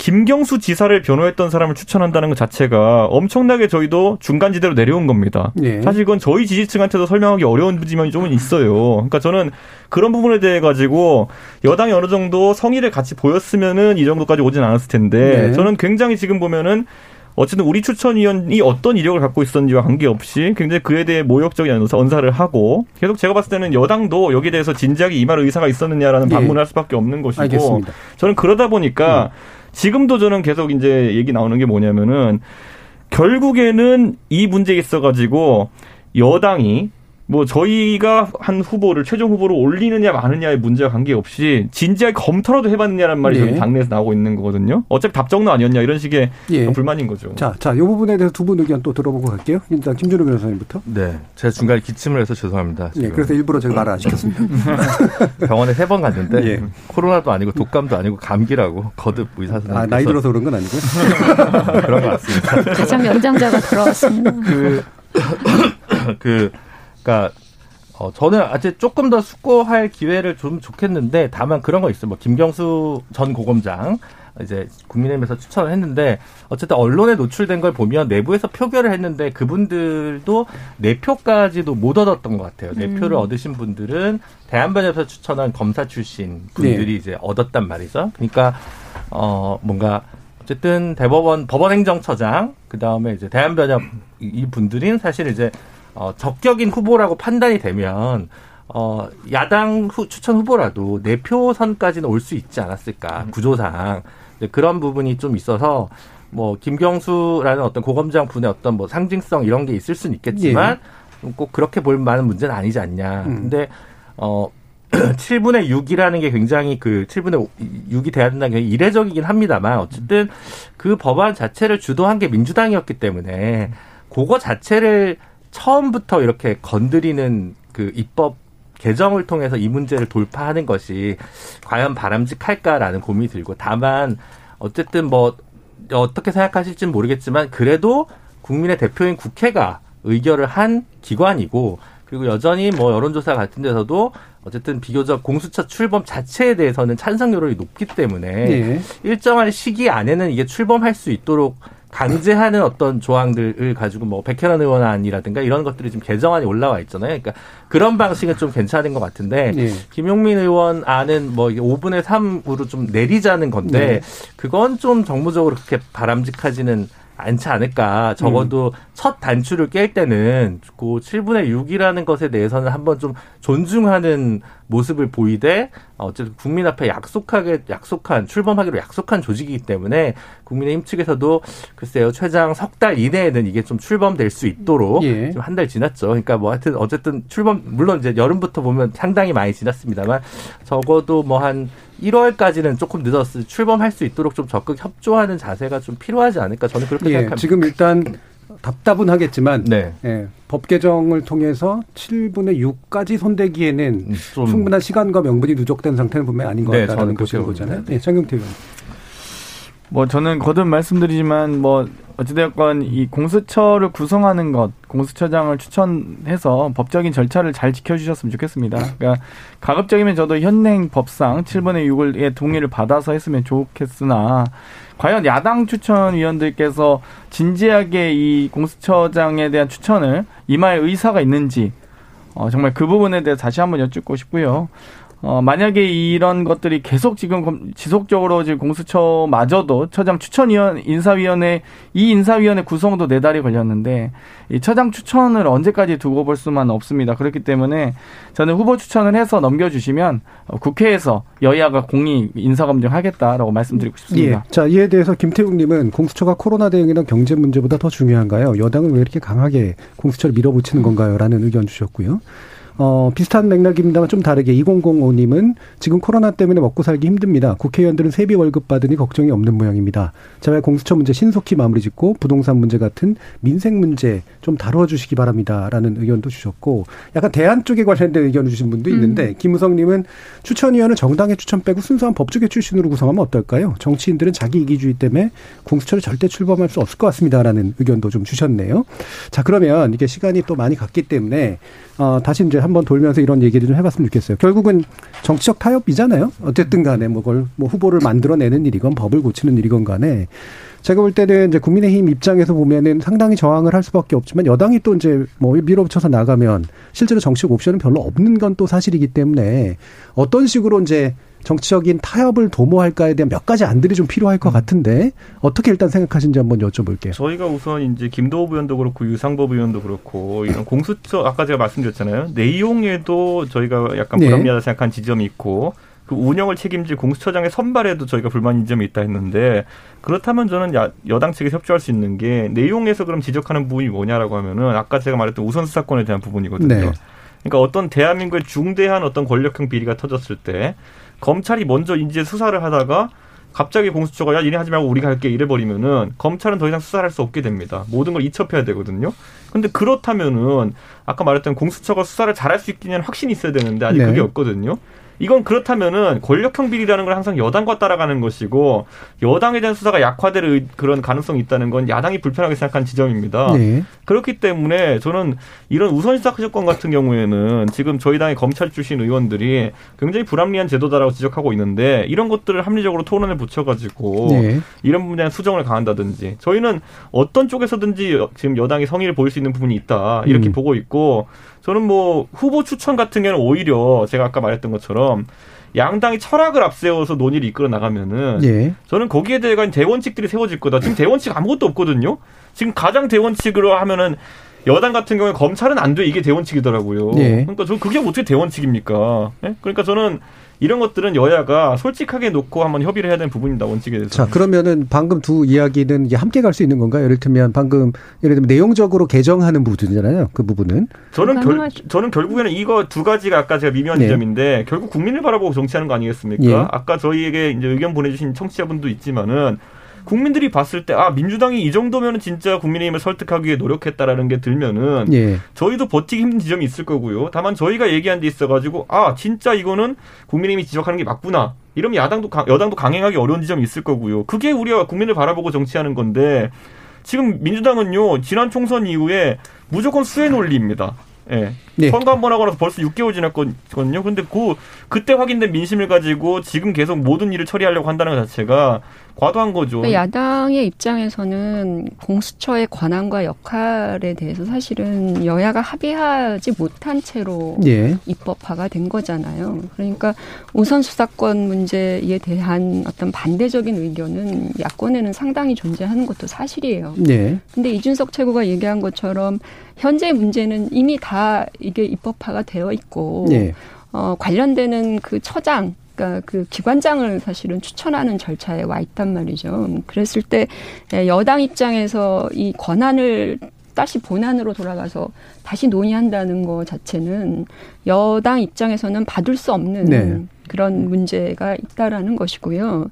Speaker 5: 김경수 지사를 변호했던 사람을 추천한다는 것 자체가 엄청나게 저희도 중간지대로 내려온 겁니다.
Speaker 2: 네.
Speaker 5: 사실 이건 저희 지지층한테도 설명하기 어려운 지점이 좀 있어요. 그러니까 저는 그런 부분에 대해 가지고 여당이 어느 정도 성의를 같이 보였으면은 이 정도까지 오진 않았을 텐데
Speaker 2: 네.
Speaker 5: 저는 굉장히 지금 보면은 어쨌든 우리 추천위원이 어떤 이력을 갖고 있었는지와 관계없이 굉장히 그에 대해 모욕적인 언사- 언사 를 하고 계속 제가 봤을 때는 여당도 여기에 대해서 진지하게 임할 의사가 있었느냐라는
Speaker 2: 예.
Speaker 5: 반문을 할 수밖에 없는 것이고
Speaker 2: 알겠습니다.
Speaker 5: 저는 그러다 보니까 지금도 저는 계속 이제 얘기 나오는 게 뭐냐면은 결국에는 이 문제에 있어 가지고 여당이 뭐 저희가 한 후보를 최종 후보로 올리느냐 마느냐의 문제와 관계없이 진지하게 검토라도 해봤느냐는 말이
Speaker 2: 네.
Speaker 5: 지금 당내에서 나오고 있는 거거든요. 어차피 답정너 아니었냐 이런 식의
Speaker 2: 예.
Speaker 5: 불만인 거죠.
Speaker 2: 자, 자, 이 부분에 대해서 두 분 의견 또 들어보고 갈게요. 일단 김준호 변호사님부터.
Speaker 7: 네. 제가 중간에 기침을 해서 죄송합니다.
Speaker 2: 예,
Speaker 7: 지금.
Speaker 2: 그래서 일부러 제가 말을 안 시켰습니다. (laughs)
Speaker 7: 병원에 세 번 갔는데
Speaker 2: 예.
Speaker 7: 코로나도 아니고 독감도 아니고 감기라고 거듭 의사 선생님
Speaker 2: 아, 나이 들어서 그런 건 아니고요. (laughs)
Speaker 7: 그런 것 같습니다.
Speaker 6: 가장 연장자가 들어왔습니다.
Speaker 7: 그, (coughs) 그, 그니까, 어, 저는 아직 조금 더 숙고할 기회를 좀 좋겠는데, 다만 그런 거 있어요. 뭐, 김경수 전 고검장, 이제 국민의힘에서 추천을 했는데, 어쨌든 언론에 노출된 걸 보면 내부에서 표결을 했는데, 그분들도 네 표까지도 못 얻었던 것 같아요. 네 표를 얻으신 분들은 대한변협에서 추천한 검사 출신 분들이 이제 얻었단 말이죠. 그러니까, 어, 뭔가, 어쨌든 대법원 법원행정처장 그 다음에 이제 대한변협 이- 이 분들인 사실 이제 어, 적격인 후보라고 판단이 되면 어, 야당 후, 추천 후보라도 네표 선까지는 올 수 있지 않았을까 구조상 이제 그런 부분이 좀 있어서 뭐 김경수라는 어떤 고검장 분의 어떤 뭐 상징성 이런 게 있을 수는 있겠지만 꼭 그렇게 볼 만한 문제는 아니지 않냐.
Speaker 2: 음.
Speaker 7: 근데 어 (clears throat) 7분의 6이라는 게 굉장히 그 7분의 6이 돼야 된다는 게 이례적이긴 합니다만 어쨌든 그 법안 자체를 주도한 게 민주당이었기 때문에 그거 자체를 처음부터 이렇게 건드리는 그 입법 개정을 통해서 이 문제를 돌파하는 것이 과연 바람직할까라는 고민이 들고 다만 어쨌든 뭐 어떻게 생각하실지는 모르겠지만 그래도 국민의 대표인 국회가 의결을 한 기관이고 그리고 여전히 뭐 여론조사 같은 데서도 어쨌든 비교적 공수처 출범 자체에 대해서는 찬성 여론이 높기 때문에
Speaker 2: 예.
Speaker 7: 일정한 시기 안에는 이게 출범할 수 있도록 강제하는 어떤 조항들을 가지고 뭐 백현원 의원안이라든가 이런 것들이 지금 개정안이 올라와 있잖아요. 그러니까 그런 방식은 좀 괜찮은 것 같은데
Speaker 2: 예.
Speaker 7: 김용민 의원 안은 뭐 이게 5분의 3으로 좀 내리자는 건데
Speaker 2: 네.
Speaker 7: 그건 좀 정무적으로 그렇게 바람직하지는 않지 않을까. 적어도 첫 단추를 깰 때는 그 7분의 6이라는 것에 대해서는 한번 좀 존중하는 모습을 보이되 어쨌든 국민 앞에 약속하게 약속한 출범하기로 약속한 조직이기 때문에 국민의힘 측에서도 글쎄요 최장 석 달 이내에는 이게 좀 출범될 수 있도록
Speaker 2: 예.
Speaker 7: 지금 한 달 지났죠. 그러니까 뭐 하여튼 어쨌든 출범 물론 이제 여름부터 보면 상당히 많이 지났습니다만 적어도 뭐 한 1월까지는 조금 늦었을 출범할 수 있도록 좀 적극 협조하는 자세가 좀 필요하지 않을까 저는 그렇게
Speaker 2: 예.
Speaker 7: 생각합니다.
Speaker 2: 지금 일단 답답은 하겠지만
Speaker 7: 네.
Speaker 2: 예, 법 개정을 통해서 7분의 6까지 손대기에는
Speaker 7: 음, 좀
Speaker 2: 충분한 시간과 명분이 누적된 상태는 분명히 아닌 것
Speaker 7: 네,
Speaker 2: 같다는 보시는. 거잖아요.
Speaker 7: 네.
Speaker 2: 예, 장경태 의원.
Speaker 4: 뭐 저는 거듭 말씀드리지만 뭐 어찌되었건 이 공수처를 구성하는 것, 공수처장을 추천해서 법적인 절차를 잘 지켜주셨으면 좋겠습니다. 그러니까 가급적이면 저도 현행 법상 7분의 6의 동의를 받아서 했으면 좋겠으나 과연 야당 추천위원들께서 진지하게 이 공수처장에 대한 추천을 임할 의사가 있는지 어, 정말 그 부분에 대해 서 다시 한번 여쭙고 싶고요. 어, 만약에 이런 것들이 계속 지금 지속적으로 지금 공수처마저도 처장 추천위원, 인사위원회, 이 인사위원회 구성도 네 달이 걸렸는데, 이 처장 추천을 언제까지 두고 볼 수만 없습니다. 그렇기 때문에 저는 후보 추천을 해서 넘겨주시면 국회에서 여야가 공히 인사검증 하겠다라고 말씀드리고 싶습니다.
Speaker 2: 예. 자, 이에 대해서 김태웅님은 공수처가 코로나 대응이나 경제 문제보다 더 중요한가요? 여당은 왜 이렇게 강하게 공수처를 밀어붙이는 건가요? 라는 의견 주셨고요. 어, 비슷한 맥락입니다만 좀 다르게 2005님은 지금 코로나 때문에 먹고 살기 힘듭니다. 국회의원들은 세비 월급 받으니 걱정이 없는 모양입니다. 제발 공수처 문제 신속히 마무리 짓고 부동산 문제 같은 민생 문제 좀 다뤄주시기 바랍니다라는 의견도 주셨고 약간 대안 쪽에 관련된 의견을 주신 분도 있는데 음. 김우성 님은 추천위원은 정당의 추천 빼고 순수한 법조계 출신으로 구성하면 어떨까요? 정치인들은 자기 이기주의 때문에 공수처를 절대 출범할 수 없을 것 같습니다라는 의견도 좀 주셨네요. 자 그러면 이게 시간이 또 많이 갔기 때문에 어, 다시 이제 한번 돌면서 이런 얘기를 좀 해봤으면 좋겠어요. 결국은 정치적 타협이잖아요. 어쨌든 간에 뭐 그걸 뭐 후보를 만들어내는 일이건 법을 고치는 일이건 간에 제가 볼 때는 이제 국민의힘 입장에서 보면은 상당히 저항을 할 수밖에 없지만 여당이 또 이제 뭐 밀어붙여서 나가면 실제로 정치적 옵션은 별로 없는 건 또 사실이기 때문에 어떤 식으로 이제 정치적인 타협을 도모할까에 대한 몇 가지 안들이 좀 필요할 것 음. 같은데 어떻게 일단 생각하신지 한번 여쭤볼게요.
Speaker 5: 저희가 우선 이제 김도우 의원도 그렇고 유상법 의원도 그렇고 이런 공수처 아까 제가 말씀드렸잖아요. 내용에도 저희가 약간 네. 불합리하다 네. 생각한 지점이 있고 그 운영을 책임질 공수처장의 선발에도 저희가 불만 지점이 있다 했는데 그렇다면 저는 야, 여당 측에 협조할 수 있는 게 내용에서 그럼 지적하는 부분이 뭐냐라고 하면은 아까 제가 말했던 우선 수사권에 대한 부분이거든요. 네. 그러니까 어떤 대한민국의 중대한 어떤 권력형 비리가 터졌을 때 검찰이 먼저 이제 수사를 하다가 갑자기 공수처가 야, 니네 하지 말고 우리가 할게 이래버리면은 검찰은 더 이상 수사를 할수 없게 됩니다. 모든 걸 이첩해야 되거든요. 근데 그렇다면은 아까 말했던 공수처가 수사를 잘할 수 있기는 확신이 있어야 되는데 아직 네. 그게 없거든요. 이건 그렇다면은 권력형 비리라는 걸 항상 여당과 따라가는 것이고 여당에 대한 수사가 약화될 그런 가능성이 있다는 건 야당이 불편하게 생각한 지점입니다. 네. 그렇기 때문에 저는 이런 우선시사 사건 같은 경우에는 지금 저희 당의 검찰 출신 의원들이 굉장히 불합리한 제도다라고 지적하고 있는데 이런 것들을 합리적으로 토론에 붙여가지고 네. 이런 부분에 대한 수정을 강한다든지 저희는 어떤 쪽에서든지 지금 여당이 성의를 보일 수 있는 부분이 있다 이렇게 음. 보고 있고 저는 뭐 후보 추천 같은 경우는 오히려 제가 아까 말했던 것처럼 양당이 철학을 앞세워서 논의를 이끌어 나가면은 예. 저는 거기에 대한 대원칙들이 세워질 거다. 지금 대원칙 아무것도 없거든요. 지금 가장 대원칙으로 하면은 여당 같은 경우에 검찰은 안 돼. 이게 대원칙이더라고요. 예. 그러니까 저는 그게 어떻게 대원칙입니까? 예? 그러니까 저는 이런 것들은 여야가 솔직하게 놓고 한번 협의를 해야 되는 부분입니다. 원칙에 대해서.
Speaker 2: 자, 그러면은 방금 두 이야기는 이게 함께 갈 수 있는 건가 요? 예를 들면 방금 예를 들면 내용적으로 개정하는 부분이잖아요. 그 부분은.
Speaker 5: 저는 결, 저는 결국에는 이거 두 가지가 아까 제가 미묘한 네. 지점인데 결국 국민을 바라보고 정치하는 거 아니겠습니까? 예. 아까 저희에게 이제 의견 보내주신 청취자분도 있지만은 국민들이 봤을 때 아 민주당이 이 정도면은 진짜 국민의힘을 설득하기 위해 노력했다라는 게 들면은 예. 저희도 버티기 힘든 지점이 있을 거고요. 다만 저희가 얘기한 데 있어가지고 아 진짜 이거는 국민의힘이 지적하는 게 맞구나. 이러면 야당도 여당도 강행하기 어려운 지점이 있을 거고요. 그게 우리가 국민을 바라보고 정치하는 건데 지금 민주당은요 지난 총선 이후에 무조건 수혜 논리입니다. 예. 네. 선거 한 번 하고 나서 벌써 6개월 지났거든요. 근데 그 그때 확인된 민심을 가지고 지금 계속 모든 일을 처리하려고 한다는 것 자체가 과도한 거죠.
Speaker 6: 그러니까 야당의 입장에서는 공수처의 권한과 역할에 대해서 사실은 여야가 합의하지 못한 채로 예. 입법화가 된 거잖아요. 그러니까 우선 수사권 문제에 대한 어떤 반대적인 의견은 야권에는 상당히 존재하는 것도 사실이에요. 예. 근데 이준석 최고가 얘기한 것처럼 현재 문제는 이미 다 이게 입법화가 되어 있고 예. 어, 관련되는 그 처장 그러니까 그 기관장을 사실은 추천하는 절차에 와 있단 말이죠. 그랬을 때 예, 여당 입장에서 이 권한을 다시 본안으로 돌아가서 다시 논의한다는 것 자체는 여당 입장에서는 받을 수 없는 네. 그런 문제가 있다라는 것이고요.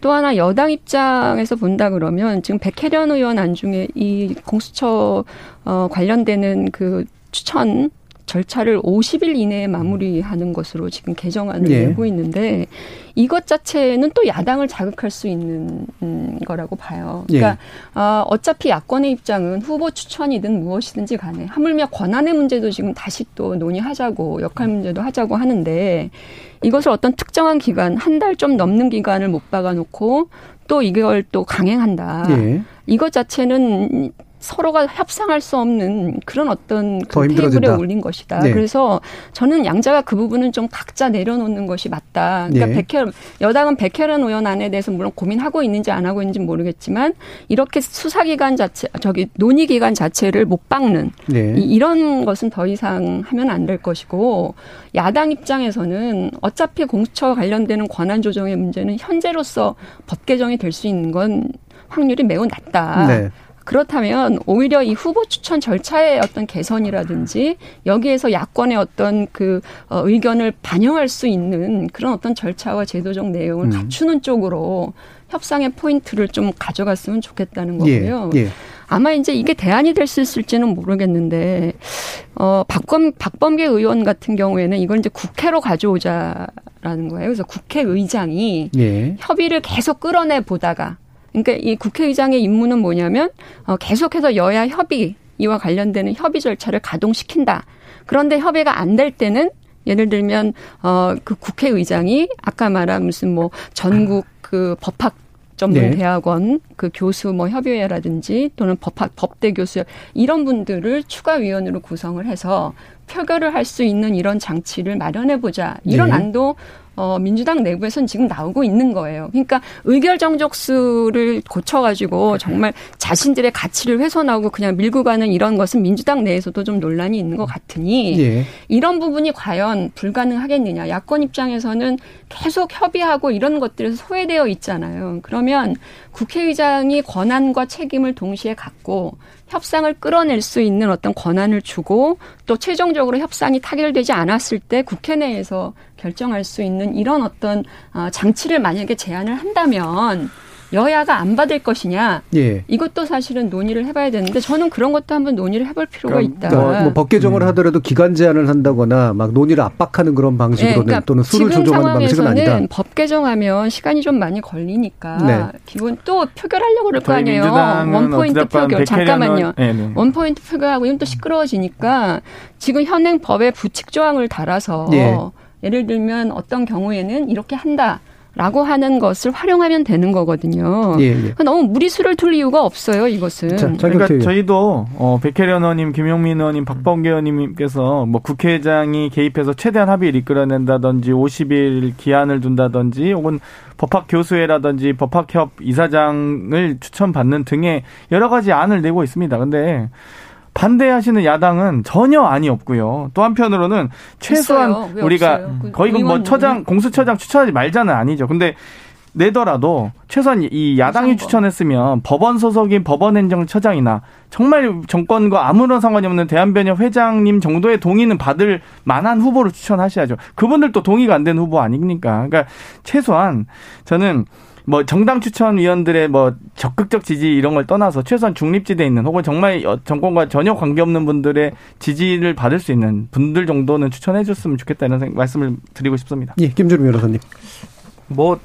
Speaker 6: 또 하나 여당 입장에서 본다 그러면 지금 백혜련 의원 안중에 이 공수처 어 관련되는 그 추천 절차를 50일 이내에 마무리하는 것으로 지금 개정안을
Speaker 2: 예.
Speaker 6: 내고 있는데 이것 자체는 또 야당을 자극할 수 있는 음, 거라고 봐요. 그러니까 어, 어차피 야권의 입장은 후보 추천이든 무엇이든지 간에 하물며 권한의 문제도 지금 다시 또 논의하자고 역할 문제도 하자고 하는데 이것을 어떤 특정한 기간 한 달 좀 넘는 기간을 못 박아놓고 또 이걸 또 강행한다.
Speaker 2: 예.
Speaker 6: 이것 자체는 서로가 협상할 수 없는 그런 어떤 더그 테이블에. 올린 것이다.
Speaker 2: 네.
Speaker 6: 그래서 저는 양자가 그 부분은 좀 각자 내려놓는 것이 맞다. 그러니까
Speaker 2: 네.
Speaker 6: 백혈 여당은 백혈안 의원 안에 대해서 물론 고민하고 있는지 안 하고 있는지 모르겠지만 이렇게 수사기관 자체 저기 논의 기관 자체를 못 박는
Speaker 2: 네.
Speaker 6: 이- 이런 것은 더 이상 하면 안 될 것이고 야당 입장에서는 어차피 공수처와 관련되는 권한 조정의 문제는 현재로서 법 개정이 될 수 있는 건 확률이 매우 낮다.
Speaker 2: 네.
Speaker 6: 그렇다면 오히려 이 후보 추천 절차의 어떤 개선이라든지 여기에서 야권의 어떤 그 어, 의견을 반영할 수 있는 그런 어떤 절차와 제도적 내용을
Speaker 2: 음.
Speaker 6: 갖추는 쪽으로 협상의 포인트를 좀 가져갔으면 좋겠다는 거고요.
Speaker 2: 예. 예.
Speaker 6: 아마 이제 이게 대안이 될 수 있을지는 모르겠는데 어 박범 박범계 의원 같은 경우에는 이걸 이제 국회로 가져오자라는 거예요. 그래서 국회의장이
Speaker 2: 예.
Speaker 6: 협의를 계속 끌어내 보다가 그러니까 이 국회의장의 임무는 뭐냐면 어 계속해서 여야 협의 이와 관련되는 협의 절차를 가동시킨다. 그런데 협의가 안 될 때는 예를 들면 어그 국회의장이 아까 말한 무슨 뭐 전국 그 법학 전문
Speaker 2: 네.
Speaker 6: 대학원 그 교수 뭐 협의회라든지 또는 법학 법대 교수 이런 분들을 추가 위원으로 구성을 해서 표결을 할 수 있는 이런 장치를 마련해 보자. 이런
Speaker 2: 네.
Speaker 6: 안도 어, 민주당 내부에서는 지금 나오고 있는 거예요. 그러니까 의결 정족수를 고쳐가지고 정말 자신들의 가치를 훼손하고 그냥 밀고 가는 이런 것은 민주당 내에서도 좀 논란이 있는 것 같으니
Speaker 2: 예.
Speaker 6: 이런 부분이 과연 불가능하겠느냐. 야권 입장에서는 계속 협의하고 이런 것들에서 소외되어 있잖아요. 그러면 국회의장이 권한과 책임을 동시에 갖고 협상을 끌어낼 수 있는 어떤 권한을 주고 또 최종적으로 협상이 타결되지 않았을 때 국회 내에서 결정할 수 있는 이런 어떤 어, 장치를 만약에 제안을 한다면 여야가 안 받을 것이냐
Speaker 2: 예.
Speaker 6: 이것도 사실은 논의를 해봐야 되는데 저는 그런 것도 한번 논의를 해볼 필요가
Speaker 4: 그러니까
Speaker 6: 있다.
Speaker 2: 뭐, 뭐법 개정을 하더라도 기간 제한을 한다거나 막 논의를 압박하는 그런 방식으로는
Speaker 6: 네, 그러니까
Speaker 2: 또는 수를
Speaker 6: 지금
Speaker 2: 조정하는 방식은
Speaker 6: 상황에서는
Speaker 2: 아니다.
Speaker 6: 법 개정하면 시간이 좀 많이 걸리니까
Speaker 2: 네.
Speaker 6: 기본 또 표결하려고 그럴 거 아니에요. 원 포인트 표결 잠깐만요.
Speaker 4: 네, 네.
Speaker 6: 원 포인트 표결하고 이건 또 시끄러워지니까 지금 현행 법에 부칙 조항을 달아서
Speaker 2: 예.
Speaker 6: 예를 들면 어떤 경우에는 이렇게 한다. 라고 하는 것을 활용하면 되는 거거든요.
Speaker 2: 예, 예.
Speaker 6: 너무 무리수를 둘 이유가 없어요, 이것은.
Speaker 2: 자, 자,
Speaker 4: 그러니까 저희도 어, 백혜련 의원님, 김용민 의원님, 박범계 의원님께서 뭐 국회의장이 개입해서 최대한 합의를 이끌어낸다든지 50일 기한을 둔다든지 혹은 법학 교수회라든지 법학협 이사장을 추천받는 등의 여러 가지 안을 내고 있습니다. 근데 반대하시는 야당은 전혀 안이 없고요. 또 한편으로는 최소한 우리가
Speaker 6: 없어요? 그
Speaker 4: 거의 뭐 처장 공수처장 추천하지 말자는 아니죠. 근데 내더라도 최소한 이 야당이. 추천했으면 법원 소속인 법원행정처장이나 정말 정권과 아무런 상관이 없는 대한변협 회장님 정도의 동의는 받을 만한 후보를 추천하셔야죠. 그분들도 동의가 안 된 후보 아닙니까? 그러니까 최소한 저는 뭐 정당 추천 위원들의 뭐 적극적 지지 이런 걸 떠나서 최소한 중립지대에 있는 혹은 정말 어, 정권과 전혀 관계없는 분들의 지지를 받을 수 있는 분들 정도는 추천해 줬으면 좋겠다는 생- 말씀을 드리고 싶습니다.
Speaker 2: 예, 김준우 변호사님.
Speaker 7: 뭐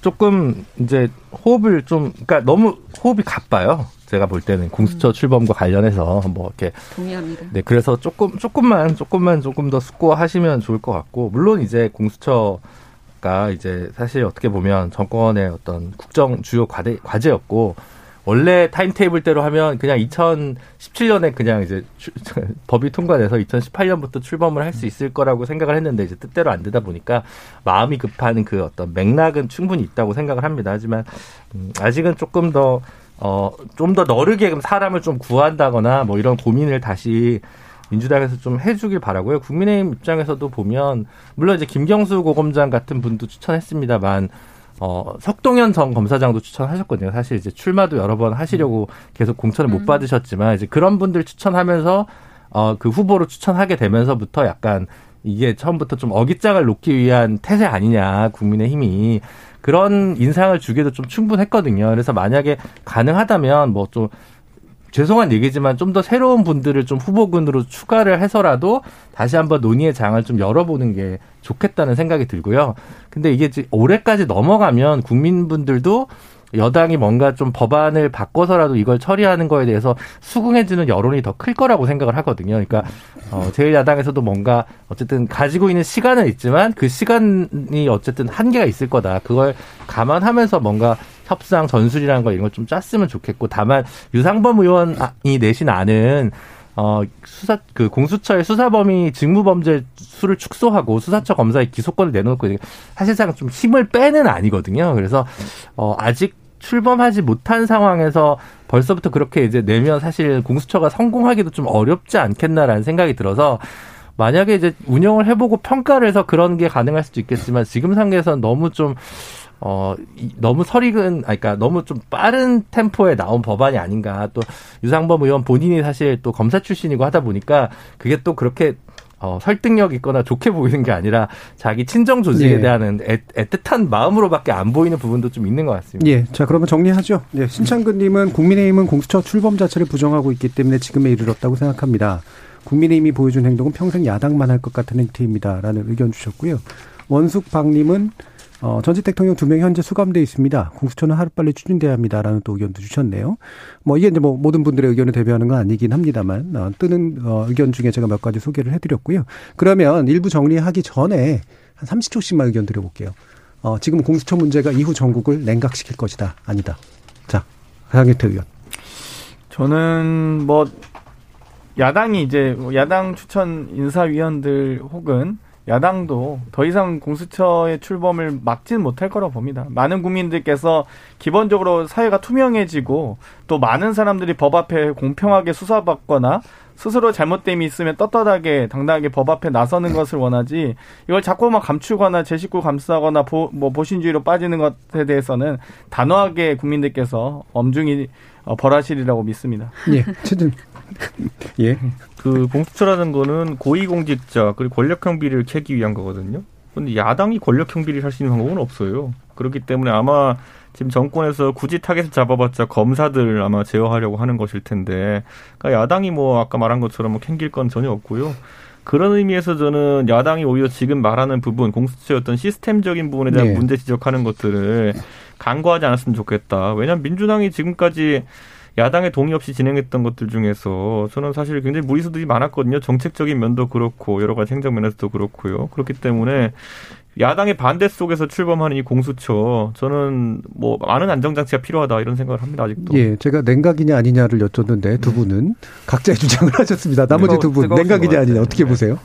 Speaker 7: 조금 이제 호흡을 좀 그러니까 너무 호흡이 가빠요. 제가 볼 때는 공수처 출범과 관련해서 뭐 이렇게
Speaker 6: 동의합니다.
Speaker 7: 네 그래서 조금 조금만 조금만 조금 더 숙고하시면 좋을 것 같고 물론 이제 공수처 가 이제 사실 어떻게 보면 정권의 어떤 국정 주요 과제 과제였고 원래 타임테이블대로 하면 그냥 2017년에 그냥 이제 출- (laughs) 법이 통과돼서 2018년부터 출범을 할 수 있을 거라고 생각을 했는데 이제 뜻대로 안 되다 보니까 마음이 급한 그 어떤 맥락은 충분히 있다고 생각을 합니다. 하지만 음, 아직은 조금 더 어, 좀 더 너르게 사람을 좀 구한다거나 뭐 이런 고민을 다시 민주당에서 좀 해주길 바라고요. 국민의힘 입장에서도 보면 물론 이제 김경수 고검장 같은 분도 추천했습니다만 어, 석동현 전 검사장도 추천하셨거든요. 사실 이제 출마도 여러 번 하시려고 계속 공천을 못 받으셨지만 이제 그런 분들 추천하면서 어, 그 후보로 추천하게 되면서부터 약간 이게 처음부터 좀 어깃장을 놓기 위한 태세 아니냐 국민의 힘이 그런 인상을 주기도 좀 충분했거든요. 그래서 만약에 가능하다면 뭐좀 죄송한 얘기지만 좀 더 새로운 분들을 좀 후보군으로 추가를 해서라도 다시 한번 논의의 장을 좀 열어보는 게 좋겠다는 생각이 들고요. 근데 이게 올해까지 넘어가면 국민분들도 여당이 뭔가 좀 법안을 바꿔서라도 이걸 처리하는 거에 대해서 수긍해주는 여론이 더 클 거라고 생각을 하거든요. 그러니까 어, 제1야당에서도 뭔가 어쨌든 가지고 있는 시간은 있지만 그 시간이 어쨌든 한계가 있을 거다. 그걸 감안하면서 뭔가 협상 전술이라는 거 이런 걸 좀 짰으면 좋겠고 다만 유상범 의원이 내신 안은 어, 수사, 그 공수처의 수사범위 직무범죄 수를 축소하고 수사처 검사의 기소권을 내놓고 사실상 좀 힘을 빼는 아니거든요. 그래서, 어, 아직 출범하지 못한 상황에서 벌써부터 그렇게 이제 내면 사실 공수처가 성공하기도 좀 어렵지 않겠나라는 생각이 들어서 만약에 이제 운영을 해보고 평가를 해서 그런 게 가능할 수도 있겠지만 지금 상태에서는 너무 좀 어, 너무 설익은, 아, 그러니까 너무 좀 빠른 템포에 나온 법안이 아닌가. 또 유상범 의원 본인이 사실 또 검사 출신이고 하다 보니까 그게 또 그렇게 어, 설득력 있거나 좋게 보이는 게 아니라 자기 친정 조직에 예. 대한 애, 애틋한 마음으로밖에 안 보이는 부분도 좀 있는 것 같습니다.
Speaker 2: 예. 자, 그러면 정리하죠. 예. 신창근님은 국민의힘은 공수처 출범 자체를 부정하고 있기 때문에 지금에 이르렀다고 생각합니다. 국민의힘이 보여준 행동은 평생 야당만 할 것 같은 행태입니다. 라는 의견 주셨고요. 원숙 박님은 어, 전직 대통령 두 명 현재 수감돼 있습니다. 공수처는 하루빨리 추진돼야 합니다라는 또 의견도 주셨네요. 뭐 이게 이제 뭐 모든 분들의 의견을 대변하는 건 아니긴 합니다만 어, 뜨는 어, 의견 중에 제가 몇 가지 소개를 해드렸고요. 그러면 일부 정리하기 전에 한 30초씩만 의견 드려볼게요. 어, 지금 공수처 문제가 이후 전국을 냉각시킬 것이다. 아니다. 자, 강경태 의원.
Speaker 4: 저는 뭐 야당이 이제 야당 추천 인사위원들 혹은 야당도 더 이상 공수처의 출범을 막지는 못할 거라고 봅니다. 많은 국민들께서 기본적으로 사회가 투명해지고 또 많은 사람들이 법 앞에 공평하게 수사받거나 스스로 잘못됨이 있으면 떳떳하게 당당하게 법 앞에 나서는 것을 원하지 이걸 자꾸만 감추거나 제 식구 감싸거나 보, 뭐 보신주의로 빠지는 것에 대해서는 단호하게 국민들께서 엄중히 어, 벌하시리라고 믿습니다.
Speaker 2: 예, (laughs)
Speaker 5: 예. 그 공수처라는 거는 고위공직자 그리고 권력형 비리를 캐기 위한 거거든요. 근데 야당이 권력형 비리를 할 수 있는 방법은 없어요. 그렇기 때문에 아마 지금 정권에서 굳이 타겟을 잡아봤자 검사들 아마 제어하려고 하는 것일 텐데, 그러니까 야당이 뭐 아까 말한 것처럼 뭐 캥길 건 전혀 없고요. 그런 의미에서 저는 야당이 오히려 지금 말하는 부분, 공수처의 어떤 시스템적인 부분에 대한 네. 문제 지적하는 것들을 간과하지 않았으면 좋겠다. 왜냐하면 민주당이 지금까지 야당의 동의 없이 진행했던 것들 중에서 저는 사실 굉장히 무리수들이 많았거든요. 정책적인 면도 그렇고 여러 가지 행정 면에서도 그렇고요. 그렇기 때문에 야당의 반대 속에서 출범하는 이 공수처 저는 뭐 많은 안정장치가 필요하다 이런 생각을 합니다 아직도.
Speaker 2: 예, 제가 냉각이냐 아니냐를 여쭙는데 두 네. 분은 각자의 (laughs) 주장을 하셨습니다. 나머지 두 분 냉각이냐 아니냐 어떻게 네. 보세요?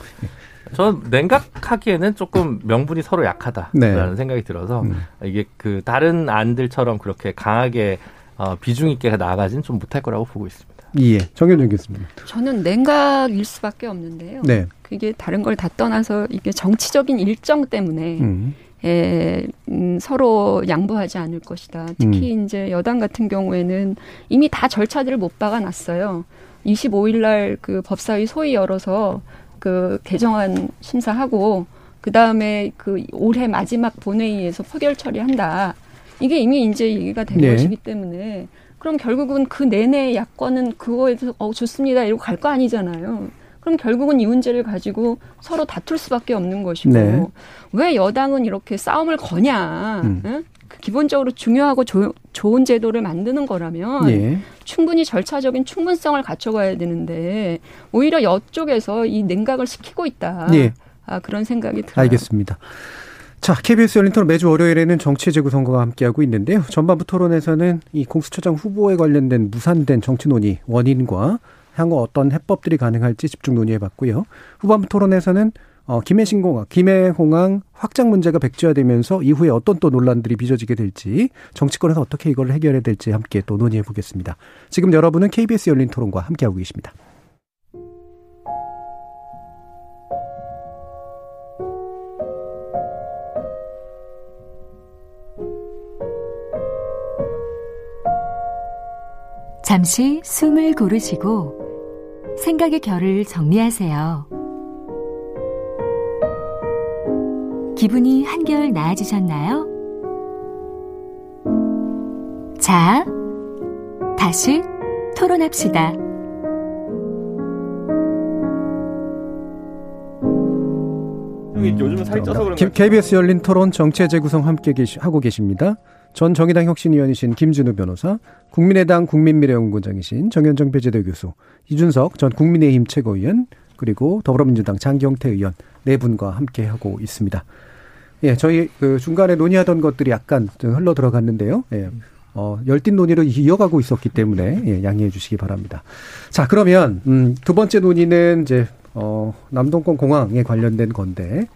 Speaker 7: 저는 냉각하기에는 조금 명분이 서로 약하다라는 네. 생각이 들어서 음. 이게 그 다른 안들처럼 그렇게 강하게 어, 비중 있게 나아가지는 좀 못할 거라고 보고 있습니다.
Speaker 2: 예, 정현정 교수님.
Speaker 6: 저는 냉각일 수밖에 없는데요. 네. 그게 다른 걸 다 떠나서 이게 정치적인 일정 때문에 음. 에, 음, 서로 양보하지 않을 것이다. 특히 음. 이제 여당 같은 경우에는 이미 다 절차들을 못 박아놨어요. 25일 날 그 법사위 소위 열어서 그 개정안 심사하고 그 다음에 그 올해 마지막 본회의에서 포결 처리한다. 이게 이미 이제 얘기가 된 네. 것이기 때문에 그럼 결국은 그 내내 야권은 그거에 대해서 어 좋습니다 이러고 갈 거 아니잖아요. 그럼 결국은 이 문제를 가지고 서로 다툴 수밖에 없는 것이고 네. 왜 여당은 이렇게 싸움을 거냐? 음. 응? 그 기본적으로 중요하고 조, 좋은 제도를 만드는 거라면 네. 충분히 절차적인 충분성을 갖춰가야 되는데 오히려 여쪽에서 이 냉각을 시키고 있다. 네. 아, 그런 생각이 들어요.
Speaker 2: 알겠습니다. 자, KBS 열린 토론 매주 월요일에는 정치 재구 선거가 함께하고 있는데요. 전반부 토론에서는 이 공수처장 후보에 관련된 무산된 정치 논의 원인과 향후 어떤 해법들이 가능할지 집중 논의해 봤고요. 후반부 토론에서는 어, 김해신공항, 김해공항 확장 문제가 백지화되면서 이후에 어떤 또 논란들이 빚어지게 될지 정치권에서 어떻게 이걸 해결해야 될지 함께 또 논의해 보겠습니다. 지금 여러분은 KBS 열린 토론과 함께하고 계십니다.
Speaker 3: 잠시 숨을 고르시고 생각의 결을 정리하세요. 기분이 한결 나아지셨나요? 자, 다시 토론합시다.
Speaker 5: 요즘은 살이 쪄서 그런 거
Speaker 2: KBS 열린 토론 정치의 재구성 함께 계시, 하고 계십니다. 전 정의당 혁신위원이신 김준우 변호사, 국민의당 국민미래연구원장이신 정현정 배재대 교수, 이준석 전 국민의힘 최고위원, 그리고 더불어민주당 장경태 의원 네 분과 함께 하고 있습니다. 예, 저희 그 중간에 논의하던 것들이 약간 흘러 들어갔는데요. 예. 어, 열띤 논의를 이어가고 있었기 때문에 예, 양해해 주시기 바랍니다. 자, 그러면 음, 두 번째 논의는 이제 어, 남동권 공항에 관련된 건데